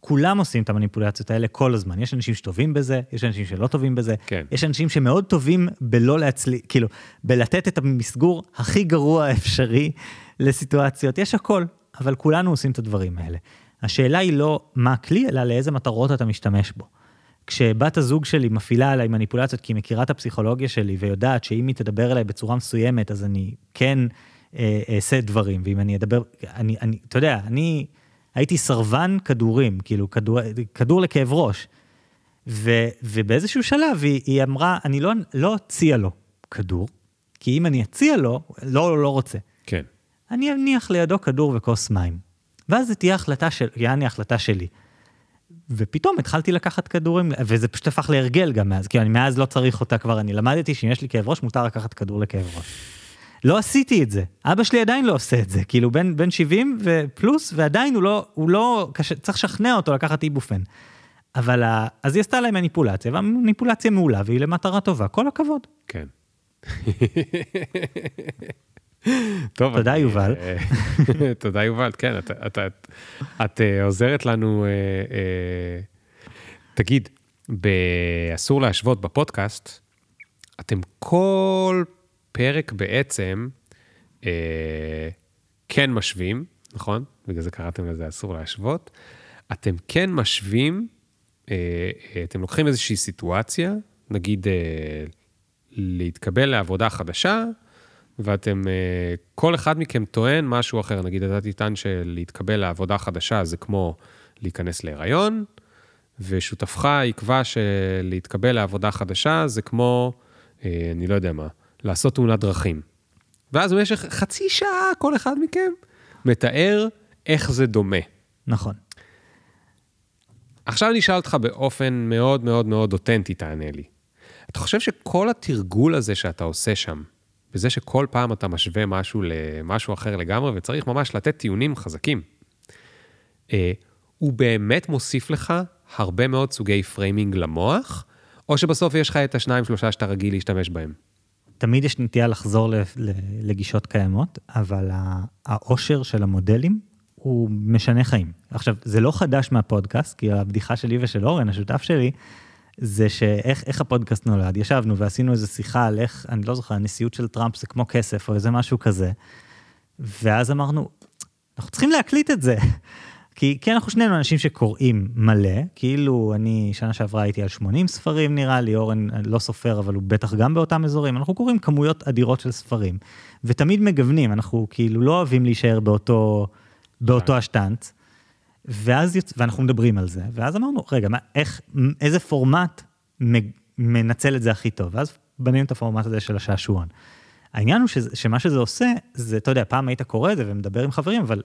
כולם עושים את המניפולציות האלה כל הזמן. יש אנשים שטובים בזה, יש אנשים שלא טובים בזה, כן. יש אנשים שמאוד טובים בלא להצליח, כאילו, בלתת את המסגור הכי גרוע האפשרי לסיטואציות, יש הכל, אבל כולנו עושים את הדברים האלה. השאלה היא לא מה הכלי, אלא לאיזה מטרות אתה משתמש בו. כשבת הזוג שלי מפעילה עליי מניפולציות כי היא מכירה את הפסיכולוגיה שלי ויודעת שאם היא תדבר אליי בצורה מסוימת, אז אני כן אה, אעשה דברים, ואם אני אדבר, אני, אני, אתה יודע, אני... הייתי סרבן כדורים, כאילו כדור, כדור לכאב ראש. ו, ובאיזשהו שלב היא, היא אמרה, אני לא, לא אציע לו כדור, כי אם אני אציע לו, לא, לא רוצה. כן. אני אניח לידו כדור וכוס מים. ואז זו תהיה החלטה של, יעני החלטה שלי. ופתאום התחלתי לקחת כדורים, וזה פשוט הפך להרגל גם מאז, כי אני מאז לא צריך אותה כבר, אני למדתי שאם יש לי כאב ראש, מותר לקחת כדור לכאב ראש. לא עשיתי את זה. אבא שלי עדיין לא עושה את זה, כאילו בן, בן 70 ופלוס, ועדיין הוא לא, הוא לא, קשה, צריך לשכנע אותו לקחת איבופן. אבל ה- אז היא עשתה להם מניפולציה, והמניפולציה מעולה, והיא למטרה טובה, כל הכבוד. כן. טוב, תודה, אני- יובל. אה, תודה יובל, כן, את, את, את, את אה, עוזרת לנו, אה, אה, תגיד, באסור להשוות בפודקאסט, אתם כל פרק בעצם אה, כן משווים, נכון? בגלל זה קראתם לזה אסור להשוות. אתם כן משווים, אה, אה, אתם לוקחים איזושהי סיטואציה, נגיד אה, להתקבל לעבודה חדשה, ואתם, אה, כל אחד מכם טוען משהו אחר. נגיד, אתה תטען שלהתקבל לעבודה חדשה זה כמו להיכנס להיריון, ושותפך יקבע שלהתקבל לעבודה חדשה זה כמו, אה, אני לא יודע מה, לעשות תאונת דרכים. ואז במשך חצי שעה כל אחד מכם מתאר איך זה דומה. נכון. עכשיו אני אשאל אותך באופן מאוד מאוד מאוד אותנטי, תענה לי. אתה חושב שכל התרגול הזה שאתה עושה שם, בזה שכל פעם אתה משווה משהו למשהו אחר לגמרי, וצריך ממש לתת טיעונים חזקים, אה, הוא באמת מוסיף לך הרבה מאוד סוגי framing למוח, או שבסוף יש לך את השניים, שלושה שאתה רגיל להשתמש בהם? תמיד יש נטייה לחזור לגישות קיימות, אבל העושר של המודלים הוא משנה חיים. עכשיו, זה לא חדש מהפודקאסט, כי הבדיחה שלי ושל אורן, השותף שלי, זה שאיך איך הפודקאסט נולד. ישבנו ועשינו איזו שיחה על איך, אני לא זוכר, הנשיאות של טראמפ זה כמו כסף או איזה משהו כזה. ואז אמרנו, אנחנו צריכים להקליט את זה. כי, כי אנחנו שנינו אנשים שקוראים מלא, כאילו אני שנה שעברה הייתי על 80 ספרים נראה לי, אורן לא סופר אבל הוא בטח גם באותם אזורים, אנחנו קוראים כמויות אדירות של ספרים, ותמיד מגוונים, אנחנו כאילו לא אוהבים להישאר באותו, באותו השטנץ, ואז יוצ... ואנחנו מדברים על זה, ואז אמרנו, רגע, מה, איך, איזה פורמט מנצל את זה הכי טוב, ואז בנינו את הפורמט הזה של השעשועון. העניין הוא שזה, שמה שזה עושה, זה, אתה יודע, פעם היית קורא את זה ומדבר עם חברים, אבל.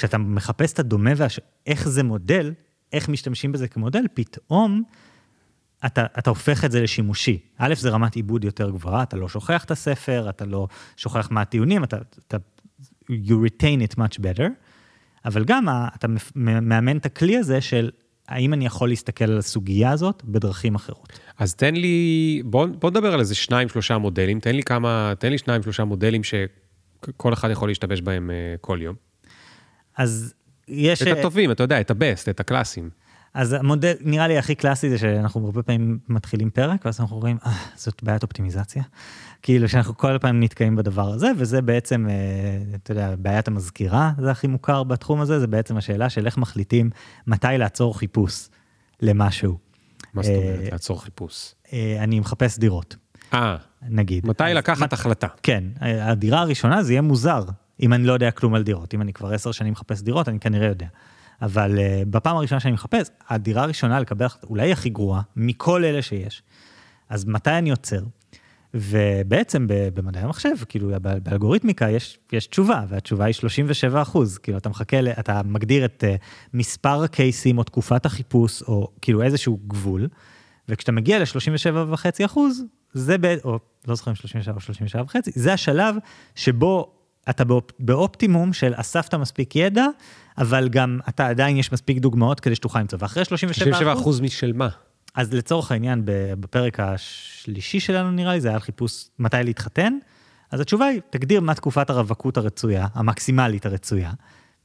כשאתה מחפש את הדומה והש... איך זה מודל, איך משתמשים בזה כמודל, פתאום אתה, אתה הופך את זה לשימושי. א', זה רמת עיבוד יותר גבוהה, אתה לא שוכח את הספר, אתה לא שוכח מה הטיעונים, אתה, אתה you retain it much better, אבל גם אתה מאמן את הכלי הזה של האם אני יכול להסתכל על הסוגיה הזאת בדרכים אחרות. אז תן לי, בוא, בוא נדבר על איזה שניים, שלושה מודלים, תן לי כמה, תן לי שניים, שלושה מודלים שכל אחד יכול להשתמש בהם uh, כל יום. אז יש... את הטובים, אתה יודע, את הבסט, את הקלאסים. אז המודל, נראה לי הכי קלאסי זה שאנחנו הרבה פעמים מתחילים פרק, ואז אנחנו רואים, אה, זאת בעיית אופטימיזציה. כאילו שאנחנו כל פעם נתקעים בדבר הזה, וזה בעצם, אה, אתה יודע, בעיית המזכירה, זה הכי מוכר בתחום הזה, זה בעצם השאלה של איך מחליטים מתי לעצור חיפוש למשהו. מה זאת אה, אומרת, לעצור חיפוש? אה, אני מחפש דירות, אה, נגיד. מתי לקחת החלטה? כן, הדירה הראשונה זה יהיה מוזר, אם אני לא יודע כלום על דירות. אם אני כבר עשר שנים מחפש דירות, אני כנראה יודע. אבל uh, בפעם הראשונה שאני מחפש, הדירה הראשונה לקבל אולי הכי גרועה, מכל אלה שיש. אז מתי אני עוצר? ובעצם במדעי המחשב, כאילו באלגוריתמיקה יש, יש תשובה, והתשובה היא 37 אחוז. כאילו אתה מחכה, אתה מגדיר את uh, מספר הקייסים או תקופת החיפוש, או כאילו איזשהו גבול, וכשאתה מגיע ל-37.5 אחוז, זה, ב... או לא זוכר אם 37 או 37 וחצי, זה השלב שבו אתה באופ... באופטימום של אספת מספיק ידע, אבל גם אתה עדיין יש מספיק דוגמאות כדי שתוכל למצוא. ואחרי 37 67 אחוז, אחוז משל מה? אז לצורך העניין, בפרק השלישי שלנו נראה לי, זה היה על חיפוש מתי להתחתן, אז התשובה היא, תגדיר מה תקופת הרווקות הרצויה, המקסימלית הרצויה,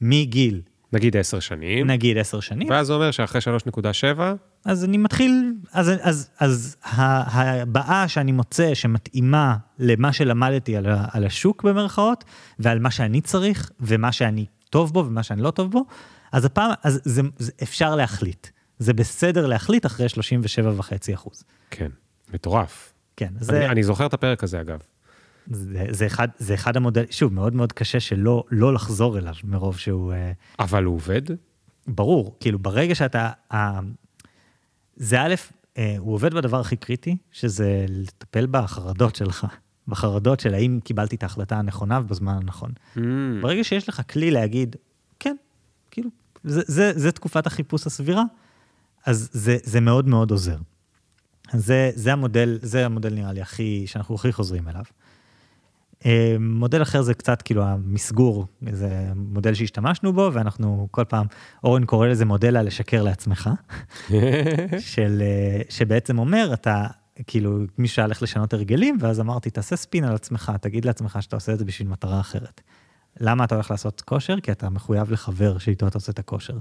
מגיל, נגיד 10 שנים, נגיד 10 שנים, ואז זה אומר שאחרי 3.7, אז אני מתחיל, אז, אז, אז ה- הבאה שאני מוצא שמתאימה למה שלמדתי על, על השוק במרכאות, ועל מה שאני צריך, ומה שאני טוב בו ומה שאני לא טוב בו, אז הפעם, אז זה, זה אפשר להחליט. זה בסדר להחליט אחרי 37.5 אחוז. כן, מטורף. כן, אני, זה, אני זוכר את הפרק הזה אגב. זה, זה, אחד, זה אחד המודלים, שוב, מאוד מאוד קשה שלא לא לחזור אליו מרוב שהוא... אה, אבל הוא עובד? ברור, כאילו ברגע שאתה, זה א', אה, הוא עובד בדבר הכי קריטי, שזה לטפל בחרדות שלך, בחרדות של האם קיבלתי את ההחלטה הנכונה ובזמן הנכון. Mm, ברגע שיש לך כלי להגיד, כן, כאילו, זה, זה, זה תקופת החיפוש הסבירה, אז זה, זה מאוד מאוד עוזר. זה, זה המודל, זה המודל נראה לי הכי, שאנחנו הכי חוזרים אליו. אה, מודל אחר זה קצת כאילו המסגור, זה מודל שהשתמשנו בו, ואנחנו כל פעם, אורן קורא לזה מודל הלשקר לעצמך, של, אה, שבעצם אומר, אתה, כאילו, מישהו הלך לשנות הרגלים, ואז אמרתי, תעשה ספין על עצמך, תגיד לעצמך שאתה עושה את זה בשביל מטרה אחרת. למה אתה הולך לעשות כושר? כי אתה מחויב לחבר שאיתו אתה עושה את הכושר.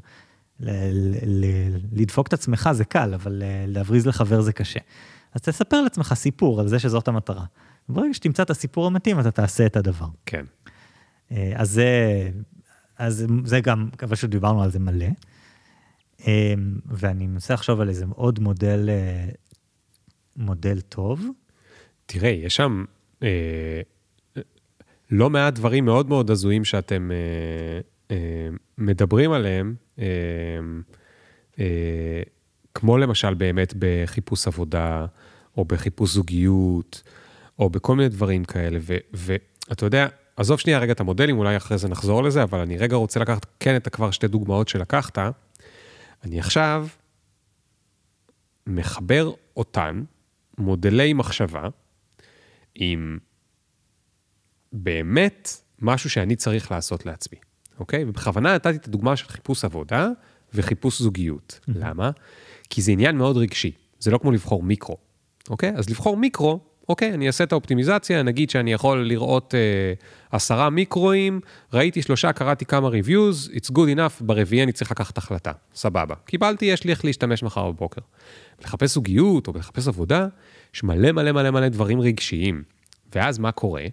לדפוק את עצמך זה קל, אבל אה, להבריז לחבר זה קשה. אז תספר לעצמך סיפור על זה שזאת המטרה. ברגע שתמצא את הסיפור המתאים, אתה תעשה את הדבר. כן. אה, אז זה, אז זה גם, פשוט דיברנו על זה מלא. אה, ואני מנסה לחשוב על איזה עוד מודל, אה, מודל טוב. תראה, יש שם אה, לא מעט דברים מאוד מאוד הזויים שאתם אה, אה, מדברים עליהם, אה, אה, כמו למשל באמת בחיפוש עבודה, או בחיפוש זוגיות, או בכל מיני דברים כאלה. ואתה יודע, עזוב שנייה רגע את המודלים, אולי אחרי זה נחזור לזה, אבל אני רגע רוצה לקחת כן את כבר שתי דוגמאות שלקחת. אני עכשיו מחבר אותן, מודלי מחשבה, עם באמת משהו שאני צריך לעשות לעצמי, אוקיי? ובכוונה נתתי את הדוגמה של חיפוש עבודה וחיפוש זוגיות. למה? כי זה עניין מאוד רגשי, זה לא כמו לבחור מיקרו, אוקיי? אז לבחור מיקרו, אוקיי, אני אעשה את האופטימיזציה, נגיד שאני יכול לראות אה, עשרה מיקרואים, ראיתי שלושה, קראתי כמה reviews, it's good enough, ברביעי אני צריך לקחת החלטה, סבבה. קיבלתי, יש לי איך להשתמש מחר בבוקר. לחפש זוגיות או לחפש עבודה, יש מלא מלא מלא מלא דברים רגשיים. ואז מה קורה?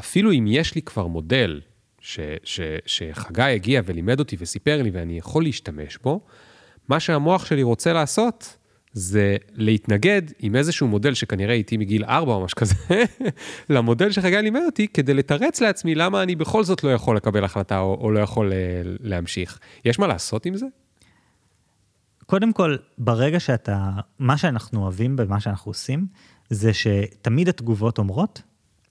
אפילו אם יש לי כבר מודל ש, ש, שחגי הגיע ולימד אותי וסיפר לי ואני יכול להשתמש בו, מה שהמוח שלי רוצה לעשות זה להתנגד עם איזשהו מודל שכנראה איתי מגיל 4 או משהו כזה, למודל שחגי לימד אותי, כדי לתרץ לעצמי למה אני בכל זאת לא יכול לקבל החלטה או, או לא יכול אה, להמשיך. יש מה לעשות עם זה? קודם כל, ברגע שאתה, מה שאנחנו אוהבים במה שאנחנו עושים, זה שתמיד התגובות אומרות,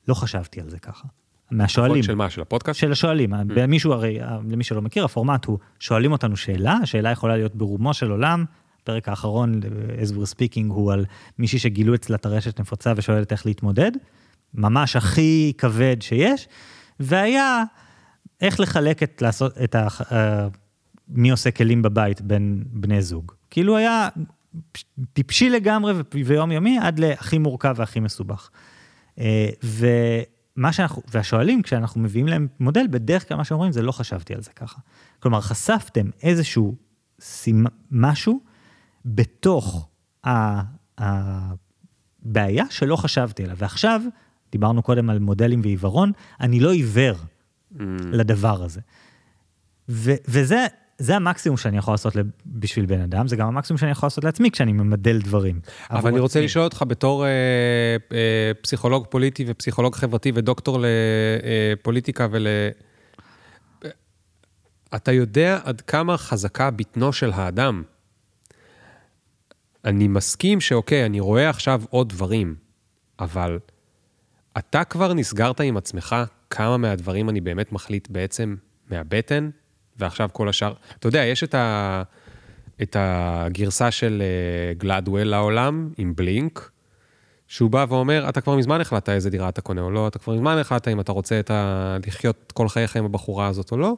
לא חשבתי על זה ככה. מהשואלים. של מה? של הפודקאסט? של השואלים. Mm. מישהו הרי, למי שלא מכיר, הפורמט הוא, שואלים אותנו שאלה, השאלה יכולה להיות ברומו של עולם. הפרק האחרון, as we're speaking, הוא על מישהי שגילו אצלה את הרשת נפוצה ושואלת איך להתמודד. ממש הכי כבד שיש. והיה איך לחלק את, לעשות, את ה... מי עושה כלים בבית בין בני זוג. כאילו היה טיפשי לגמרי ויומיומי עד להכי מורכב והכי מסובך. ומה שאנחנו, והשואלים, כשאנחנו מביאים להם מודל, בדרך כלל מה שאומרים זה לא חשבתי על זה ככה. כלומר, חשפתם איזשהו סימ... משהו בתוך הבעיה שלא חשבתי עליו. ועכשיו, דיברנו קודם על מודלים ועיוורון, אני לא עיוור mm. לדבר הזה. ו- וזה זה המקסימום שאני יכול לעשות בשביל בן אדם, זה גם המקסימום שאני יכול לעשות לעצמי כשאני ממדל דברים. אבל אני רוצה לשאול אותך בתור אה, אה, פסיכולוג פוליטי ופסיכולוג חברתי ודוקטור לפוליטיקה אה, ול... אתה יודע עד כמה חזקה בטנו של האדם. אני מסכים שאוקיי, אני רואה עכשיו עוד דברים, אבל אתה כבר נסגרת עם עצמך כמה מהדברים אני באמת מחליט בעצם מהבטן, ועכשיו כל השאר, אתה יודע, יש את, ה, את הגרסה של גלדוול אה, לעולם עם בלינק, שהוא בא ואומר, אתה כבר מזמן החלטת איזה דירה אתה קונה או לא, אתה כבר מזמן החלטת אם אתה רוצה את ה... לחיות כל חייך עם הבחורה הזאת או לא,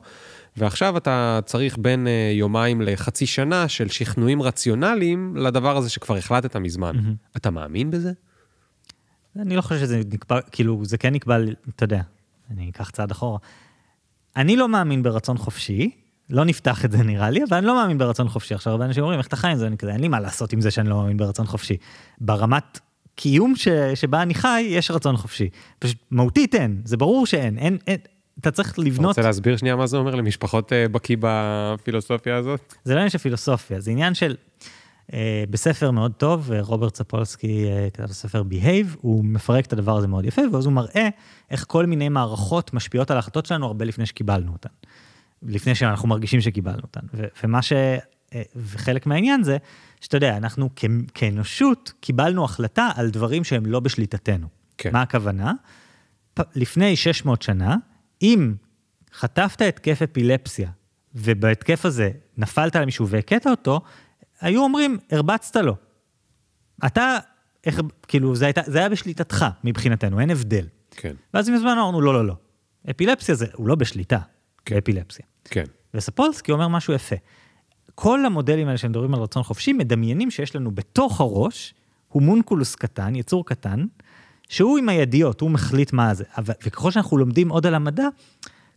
ועכשיו אתה צריך בין אה, יומיים לחצי שנה של שכנועים רציונליים לדבר הזה שכבר החלטת מזמן. Mm-hmm. אתה מאמין בזה? אני לא חושב שזה נקבע, כאילו, זה כן נקבע, אתה יודע, אני אקח צעד אחורה. אני לא מאמין ברצון חופשי, לא נפתח את זה נראה לי, אבל אני לא מאמין ברצון חופשי. עכשיו, הרבה אנשים אומרים, איך אתה חי עם זה? אני כזה, אין לי מה לעשות עם זה שאני לא מאמין ברצון חופשי. ברמת קיום ש, שבה אני חי, יש רצון חופשי. פשוט מהותית אין, זה ברור שאין, אין, אין, אתה צריך לבנות... אתה רוצה להסביר שנייה מה זה אומר למשפחות uh, בקיא בפילוסופיה הזאת? זה לא עניין של פילוסופיה, זה עניין של... Uh, בספר מאוד טוב, רוברט ספולסקי uh, כתב את הספר Behave, הוא מפרק את הדבר הזה מאוד יפה, ואז הוא מראה איך כל מיני מערכות משפיעות על ההחלטות שלנו הרבה לפני שקיבלנו אותן. לפני שאנחנו מרגישים שקיבלנו אותן. ו- ומה ש... Uh, וחלק מהעניין זה, שאתה יודע, אנחנו כ- כאנושות קיבלנו החלטה על דברים שהם לא בשליטתנו. כן. מה הכוונה? פ- לפני 600 שנה, אם חטפת התקף אפילפסיה, ובהתקף הזה נפלת על מישהו והכית אותו, היו אומרים, הרבצת לו. אתה, איך, כאילו, זה, היית, זה היה בשליטתך מבחינתנו, אין הבדל. כן, ואז עם הזמן אמרנו, לא, לא, לא. אפילפסיה זה, הוא לא בשליטה, כן. באפילפסיה. כן, וספולסקי אומר משהו יפה. כל המודלים האלה שמדברים על רצון חופשי, מדמיינים שיש לנו בתוך הראש הומונקולוס קטן, יצור קטן, שהוא עם הידיעות, הוא מחליט מה זה. אבל, וככל שאנחנו לומדים עוד על המדע,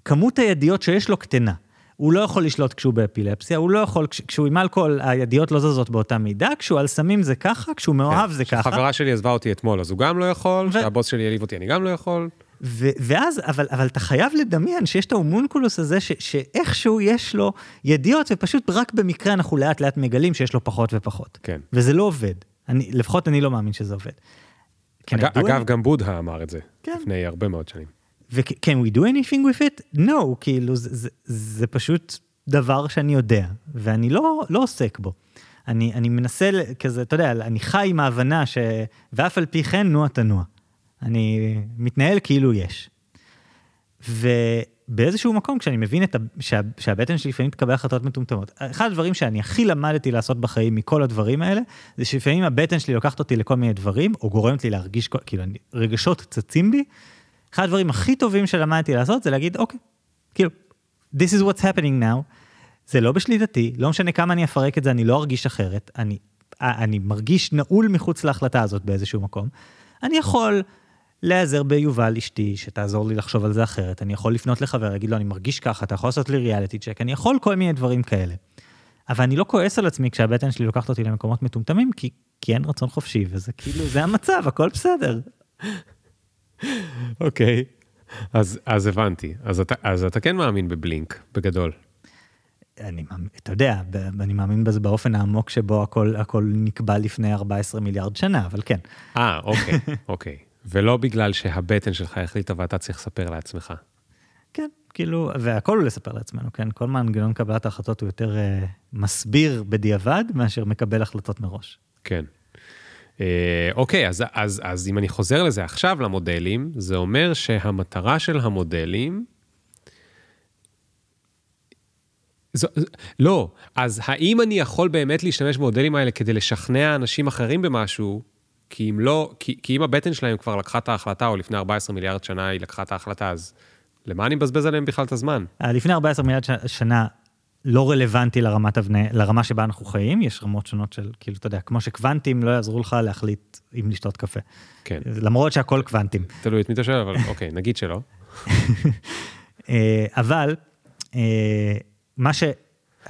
כמות הידיעות שיש לו קטנה. הוא לא יכול לשלוט כשהוא באפילפסיה, הוא לא יכול, כש, כשהוא עם אלכוהול, הידיעות לא זזות באותה מידה, כשהוא על סמים זה ככה, כשהוא מאוהב זה ככה. חברה שלי עזבה אותי אתמול, אז הוא גם לא יכול, ו- שהבוס שלי העליב אותי, אני גם לא יכול. ו- ואז, אבל, אבל אתה חייב לדמיין שיש את ההומונקולוס הזה, ש- שאיכשהו יש לו ידיעות, ופשוט רק במקרה אנחנו לאט לאט מגלים שיש לו פחות ופחות. כן. וזה לא עובד. אני, לפחות אני לא מאמין שזה עובד. אג- אגב? גם בודהה אמר את זה, כן. לפני הרבה מאוד שנים. ו-can we do anything with it? No, כאילו, זה, זה, זה פשוט דבר שאני יודע, ואני לא, לא עוסק בו. אני, אני מנסה כזה, אתה יודע, אני חי עם ההבנה ש... ואף על פי כן, נוע תנוע. אני מתנהל כאילו יש. ובאיזשהו מקום, כשאני מבין ה... שה... שהבטן שלי לפעמים תקבל החלטות מטומטמות, אחד הדברים שאני הכי למדתי לעשות בחיים מכל הדברים האלה, זה שלפעמים הבטן שלי לוקחת אותי לכל מיני דברים, או גורמת לי להרגיש, כל- כאילו, רגשות צצים בי. אחד הדברים הכי טובים שלמדתי לעשות זה להגיד, אוקיי, כאילו, this is what's happening now, זה לא בשליטתי, לא משנה כמה אני אפרק את זה, אני לא ארגיש אחרת, אני, אני מרגיש נעול מחוץ להחלטה הזאת באיזשהו מקום. אני יכול להיעזר ביובל אשתי, שתעזור לי לחשוב על זה אחרת, אני יכול לפנות לחבר, להגיד לו, אני מרגיש ככה, אתה יכול לעשות לי ריאליטי צ'ק, אני יכול כל מיני דברים כאלה. אבל אני לא כועס על עצמי כשהבטן שלי לוקחת אותי למקומות מטומטמים, כי, כי אין רצון חופשי, וזה כאילו, זה המצב, הכל בסדר. אוקיי. אז, אז הבנתי. אז אתה, אז אתה כן מאמין בבלינק, בגדול. אני, אתה יודע, אני מאמין בזה באופן העמוק שבו הכל, הכל נקבע לפני 14 מיליארד שנה, אבל כן. אה, אוקיי, אוקיי. ולא בגלל שהבטן שלך החליטה ואתה צריך לספר לעצמך. כן, כאילו, והכל הוא לספר לעצמנו, כן? כל מנגנון קבלת ההחלטות הוא יותר uh, מסביר בדיעבד מאשר מקבל החלטות מראש. כן. אה, אוקיי, אז, אז, אז אם אני חוזר לזה עכשיו למודלים, זה אומר שהמטרה של המודלים... זו- לא, אז האם אני יכול באמת להשתמש במודלים האלה כדי לשכנע אנשים אחרים במשהו? כי אם לא, כי, כי אם הבטן שלהם כבר לקחה את ההחלטה, או לפני 14 מיליארד שנה היא לקחה את ההחלטה, אז למה אני מבזבז עליהם בכלל את הזמן? אה, לפני 14 מיליארד ש- שנה לא רלוונטי לרמת אבני, לרמה שבה אנחנו חיים, יש רמות שונות של, כאילו, אתה יודע, כמו שקוונטים לא יעזרו לך להחליט אם לשתות קפה. כן, למרות שהכל קוונטים. תלוי את מי אתה שואל, אבל אוקיי, נגיד שלא. אה, אבל, אה, מה ש...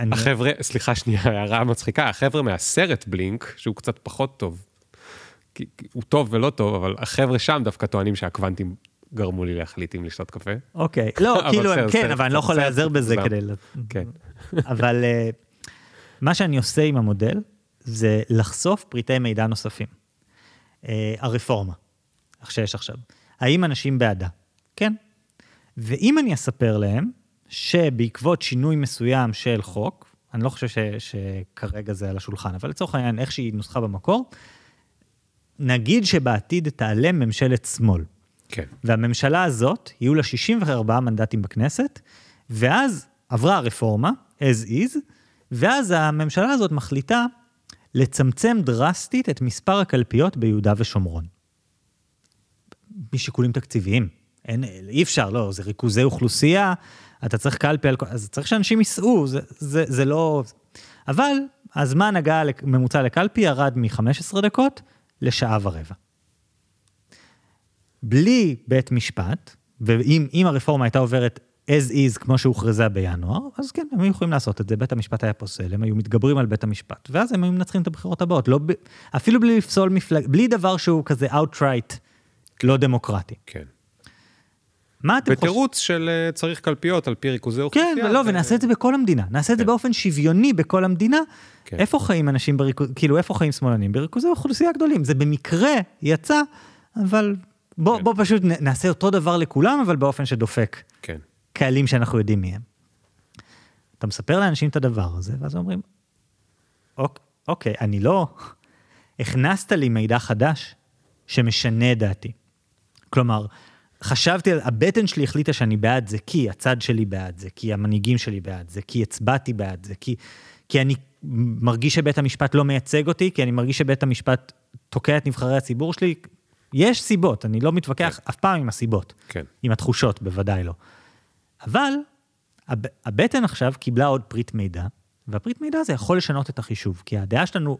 אני- החבר'ה, סליחה שנייה, הערה מצחיקה, החבר'ה מהסרט בלינק, שהוא קצת פחות טוב, הוא טוב ולא טוב, אבל החבר'ה שם דווקא טוענים שהקוונטים גרמו לי להחליט אם לשתות קפה. אוקיי, לא, כאילו, בסדר, כן, אבל אני לא יכול להיעזר בזה. כדי... כן. אבל אה, מה שאני עושה עם המודל, זה לחשוף פריטי מידע נוספים. אה, הרפורמה, איך שיש עכשיו. האם אנשים בעדה? כן. ואם אני אספר להם שבעקבות שינוי מסוים של חוק, אני לא חושב ש, שכרגע זה על השולחן, אבל לצורך העניין, איך שהיא נוסחה במקור, נגיד שבעתיד תעלה ממשלת שמאל. כן. והממשלה הזאת, יהיו לה 64 מנדטים בכנסת, ואז עברה הרפורמה, as is, ואז הממשלה הזאת מחליטה לצמצם דרסטית את מספר הקלפיות ביהודה ושומרון. משיקולים תקציביים. אין, אי אפשר, לא, זה ריכוזי אוכלוסייה, אתה צריך קלפי על כל... אז צריך שאנשים ייסעו, זה, זה, זה לא... אבל הזמן הגעה ממוצע לקלפי ירד מ-15 דקות לשעה ורבע. בלי בית משפט, ואם אם הרפורמה הייתה עוברת as is כמו שהוכרזה בינואר, אז כן, הם היו יכולים לעשות את זה, בית המשפט היה פוסל, הם היו מתגברים על בית המשפט, ואז הם היו מנצחים את הבחירות הבאות, לא, אפילו בלי לפסול מפלג... בלי דבר שהוא כזה outright לא דמוקרטי. כן. מה אתם חושבים? בתירוץ של אה, צריך קלפיות על פי ריכוזי כן, אוכלוסייה. לא, ו- ונעשה את זה בכל המדינה. נעשה את זה כן. באופן שוויוני בכל המדינה. כן. איפה חיים אנשים בריכוז... כאילו, איפה חיים שמאלנים? בריכוזי אוכלוסייה גדולים. זה במקרה יצא, אבל בוא, כן. בוא פשוט נעשה אותו דבר לכולם, אבל באופן שדופק כן. קהלים שאנחנו יודעים מי הם. אתה מספר לאנשים את הדבר הזה, ואז אומרים, אוק, אוקיי, אני לא... הכנסת לי מידע חדש שמשנה את דעתי. כלומר, חשבתי, הבטן שלי החליטה שאני בעד זה כי הצד שלי בעד זה, כי המנהיגים שלי בעד זה, כי הצבעתי בעד זה, כי, כי אני מרגיש שבית המשפט לא מייצג אותי, כי אני מרגיש שבית המשפט תוקע את נבחרי הציבור שלי, יש סיבות, אני לא מתווכח אף פעם עם הסיבות. כן. עם התחושות, בוודאי לא. אבל הב- הבטן עכשיו קיבלה עוד פריט מידע, והפריט מידע הזה יכול לשנות את החישוב, כי הדעה שלנו,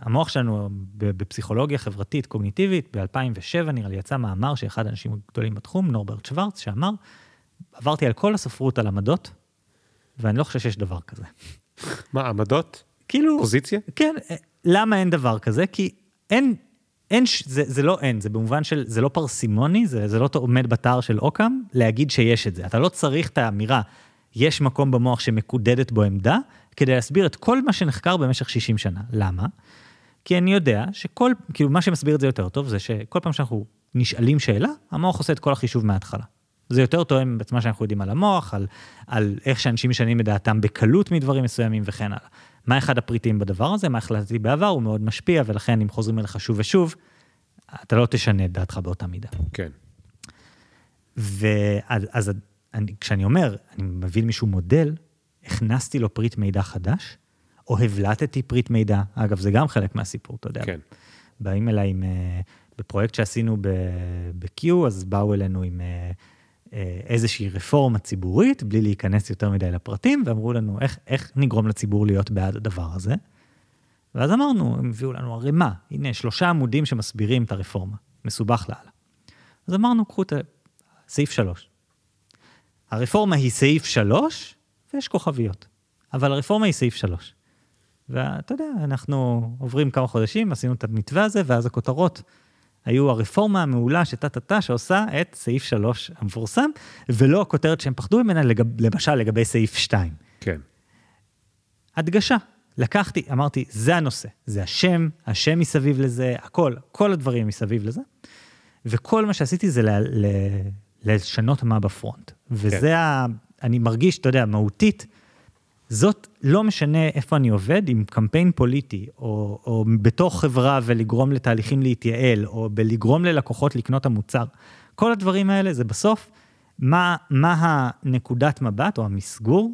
המוח שלנו בפסיכולוגיה חברתית קוגניטיבית, ב-2007 נראה לי יצא מאמר שאחד האנשים הגדולים בתחום, נורברט שוורץ, שאמר, עברתי על כל הספרות על עמדות, ואני לא חושב שיש דבר כזה. מה, עמדות? כאילו... פוזיציה? כן, אה, למה אין דבר כזה? כי אין, אין, זה, זה לא אין, זה במובן של, זה לא פרסימוני, זה, זה לא עומד בתער של אוקאם, להגיד שיש את זה. אתה לא צריך את האמירה, יש מקום במוח שמקודדת בו עמדה, כדי להסביר את כל מה שנחקר במשך 60 שנה. למה? כי אני יודע שכל, כאילו, מה שמסביר את זה יותר טוב, זה שכל פעם שאנחנו נשאלים שאלה, המוח עושה את כל החישוב מההתחלה. זה יותר תואם את מה שאנחנו יודעים על המוח, על, על איך שאנשים משנים את דעתם בקלות מדברים מסוימים וכן הלאה. מה אחד הפריטים בדבר הזה, מה החלטתי בעבר, הוא מאוד משפיע, ולכן אם חוזרים אליך שוב ושוב, אתה לא תשנה את דעתך באותה מידה. כן. ואז אז אני, כשאני אומר, אני מביא למישהו מודל, הכנסתי לו פריט מידע חדש, או הבלטתי פריט מידע, אגב, זה גם חלק מהסיפור, אתה יודע. כן. באים אליי עם, אה, בפרויקט שעשינו ב-Q, אז באו אלינו עם אה, אה, איזושהי רפורמה ציבורית, בלי להיכנס יותר מדי לפרטים, ואמרו לנו, איך, איך נגרום לציבור להיות בעד הדבר הזה? ואז אמרנו, הם הביאו לנו ערימה, הנה, שלושה עמודים שמסבירים את הרפורמה, מסובך לאללה. אז אמרנו, קחו את סעיף שלוש. הרפורמה היא סעיף שלוש, ויש כוכביות. אבל הרפורמה היא סעיף שלוש. ואתה יודע, אנחנו עוברים כמה חודשים, עשינו את המתווה הזה, ואז הכותרות היו הרפורמה המעולה שטה-טה-טה שעושה את סעיף שלוש המפורסם, ולא הכותרת שהם פחדו ממנה, לגב, למשל לגבי סעיף שתיים. כן. הדגשה. לקחתי, אמרתי, זה הנושא, זה השם, השם מסביב לזה, הכל, כל הדברים מסביב לזה. וכל מה שעשיתי זה ל, ל, לשנות מה בפרונט. וזה כן. ה... אני מרגיש, אתה יודע, מהותית, זאת לא משנה איפה אני עובד, עם קמפיין פוליטי, או, או בתוך חברה ולגרום לתהליכים להתייעל, או בלגרום ללקוחות לקנות המוצר. כל הדברים האלה זה בסוף, מה, מה הנקודת מבט או המסגור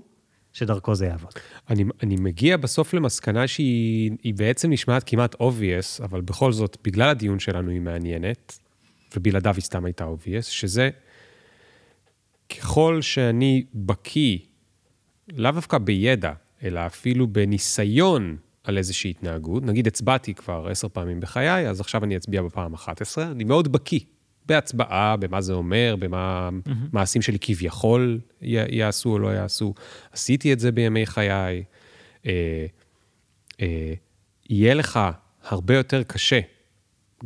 שדרכו זה יעבוד. אני, אני מגיע בסוף למסקנה שהיא היא בעצם נשמעת כמעט obvious, אבל בכל זאת, בגלל הדיון שלנו היא מעניינת, ובלעדיו היא סתם הייתה obvious, שזה ככל שאני בקיא, לאו דווקא בידע, אלא אפילו בניסיון על איזושהי התנהגות, נגיד הצבעתי כבר עשר פעמים בחיי, אז עכשיו אני אצביע בפעם 11, אני מאוד בקיא בהצבעה, במה זה אומר, במה מעשים שלי כביכול י- יעשו או לא יעשו. עשיתי את זה בימי חיי. אה, אה, יהיה לך הרבה יותר קשה,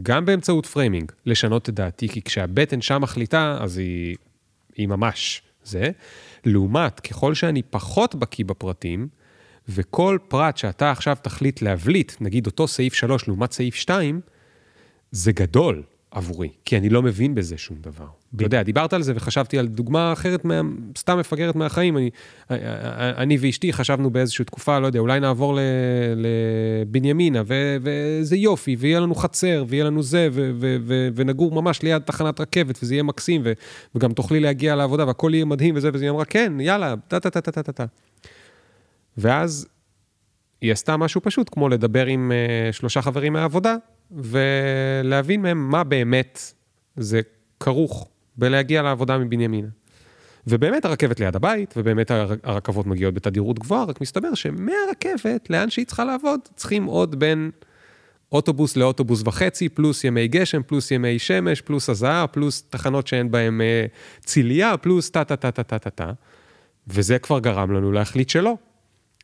גם באמצעות framing, לשנות את דעתי, כי כשהבטן שם מחליטה, אז היא, היא ממש זה. לעומת, ככל שאני פחות בקיא בפרטים, וכל פרט שאתה עכשיו תחליט להבליט, נגיד אותו סעיף 3 לעומת סעיף 2, זה גדול עבורי, כי אני לא מבין בזה שום דבר. אתה יודע, דיברת על זה וחשבתי על דוגמה אחרת, מה, סתם מפגרת מהחיים. אני, אני ואשתי חשבנו באיזושהי תקופה, לא יודע, אולי נעבור לבנימינה, ו, וזה יופי, ויהיה לנו חצר, ויהיה לנו זה, ו, ו, ו, ונגור ממש ליד תחנת רכבת, וזה יהיה מקסים, ו, וגם תוכלי להגיע לעבודה, והכל יהיה מדהים וזה, וזה, היא אמרה, כן, יאללה, טה-טה-טה-טה-טה. ואז היא עשתה משהו פשוט, כמו לדבר עם uh, שלושה חברים מהעבודה, ולהבין מהם מה באמת זה כרוך בלהגיע לעבודה מבנימינה. ובאמת הרכבת ליד הבית, ובאמת הר- הרכבות מגיעות בתדירות גבוהה, רק מסתבר שמהרכבת, לאן שהיא צריכה לעבוד, צריכים עוד בין אוטובוס לאוטובוס וחצי, פלוס ימי גשם, פלוס ימי שמש, פלוס הזעה, פלוס תחנות שאין בהן אה, ציליה, פלוס טה-טה-טה-טה-טה-טה. וזה כבר גרם לנו להחליט שלא.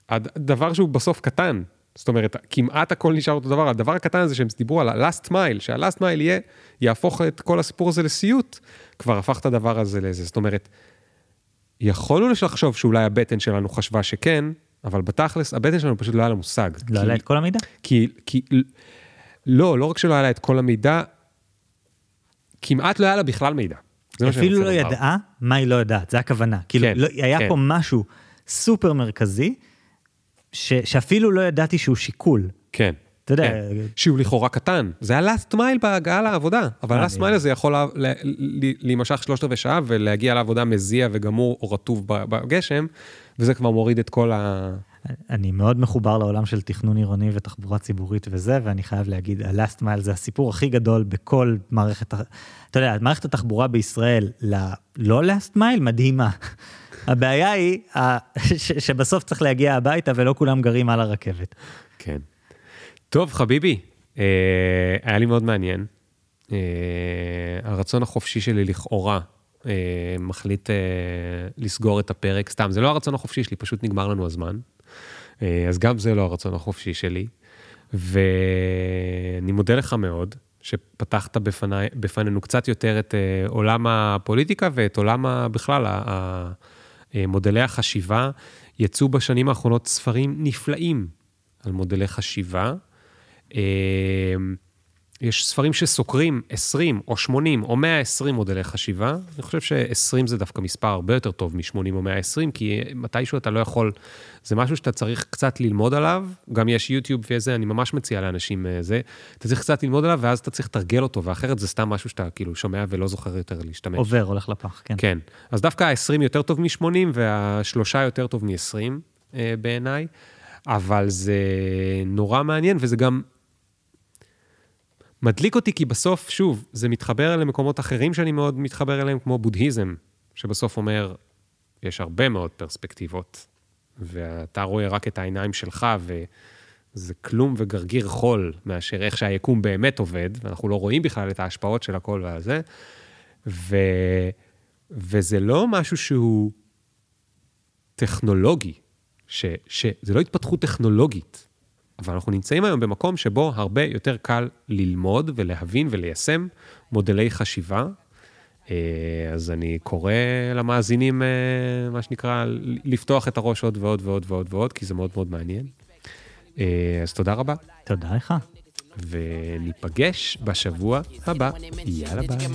הדבר שהוא בסוף קטן, זאת אומרת, כמעט הכל נשאר אותו דבר, הדבר הקטן הזה שהם דיברו על ה-last mile, שה-last mile יהיה, יהפוך את כל הסיפור הזה לסיוט, כבר הפך את הדבר הזה לזה. זאת אומרת, יכולנו לחשוב שאולי הבטן שלנו חשבה שכן, אבל בתכלס, הבטן שלנו פשוט לא היה לה מושג. לא היה לה את כל המידע? כי, כי, לא, לא רק שלא היה לה את כל המידע, כמעט לא היה לה בכלל מידע. אפילו לא. ידעה מה היא לא יודעת, זה הכוונה. כאילו, כן, לא, היה כן. פה משהו סופר מרכזי, ש, שאפילו לא ידעתי שהוא שיקול. כן. אתה יודע, כן. שהוא לכאורה קטן. זה ה-last mile בהגעה לעבודה, אבל אה, ה-last mile הזה יכול לה- לה- לה- להימשך שלושת רבעי שעה ולהגיע לעבודה מזיע וגמור או רטוב בגשם, וזה כבר מוריד את כל ה... אני מאוד מחובר לעולם של תכנון עירוני ותחבורה ציבורית וזה, ואני חייב להגיד, ה-last mile זה הסיפור הכי גדול בכל מערכת, אתה יודע, מערכת התחבורה בישראל ללא last mile מדהימה. הבעיה היא שבסוף צריך להגיע הביתה ולא כולם גרים על הרכבת. כן. טוב, חביבי, אה, היה לי מאוד מעניין. אה, הרצון החופשי שלי לכאורה אה, מחליט לסגור את הפרק, סתם, זה לא הרצון החופשי שלי, פשוט נגמר לנו הזמן. אז גם זה לא הרצון החופשי שלי. ואני מודה לך מאוד, שפתחת בפני, בפנינו קצת יותר את עולם הפוליטיקה ואת עולם בכלל מודלי החשיבה. יצאו בשנים האחרונות ספרים נפלאים על מודלי חשיבה. יש ספרים שסוקרים 20 או 80 או 120 מודלי חשיבה. אני חושב ש-20 זה דווקא מספר הרבה יותר טוב מ-80 או 120, כי מתישהו אתה לא יכול, זה משהו שאתה צריך קצת ללמוד עליו. גם יש יוטיוב וזה, אני ממש מציע לאנשים אה, זה. אתה צריך קצת ללמוד עליו, ואז אתה צריך לתרגל אותו, ואחרת זה סתם משהו שאתה כאילו שומע ולא זוכר יותר להשתמש. עובר, הולך לפח, כן. כן. אז דווקא ה-20 יותר טוב מ-80, והשלושה יותר טוב מ-20 אה, בעיניי. אבל זה נורא מעניין, וזה גם מדליק אותי כי בסוף, שוב, זה מתחבר למקומות אחרים שאני מאוד מתחבר אליהם, כמו בודהיזם, שבסוף אומר, יש הרבה מאוד פרספקטיבות, ואתה רואה רק את העיניים שלך, וזה כלום וגרגיר חול מאשר איך שהיקום באמת עובד, ואנחנו לא רואים בכלל את ההשפעות של הכל והזה, ו... וזה לא משהו שהוא טכנולוגי, ש... שזה לא התפתחות טכנולוגית, אבל אנחנו נמצאים היום במקום שבו הרבה יותר קל ללמוד ולהבין וליישם מודלי חשיבה. אה, אז אני קורא למאזינים, אה, מה שנקרא, לפתוח את הראש עוד ועוד ועוד ועוד ועוד, כי זה מאוד מאוד מעניין. אה, אז תודה רבה. תודה לך. וניפגש בשבוע הבא. יאללה ביי.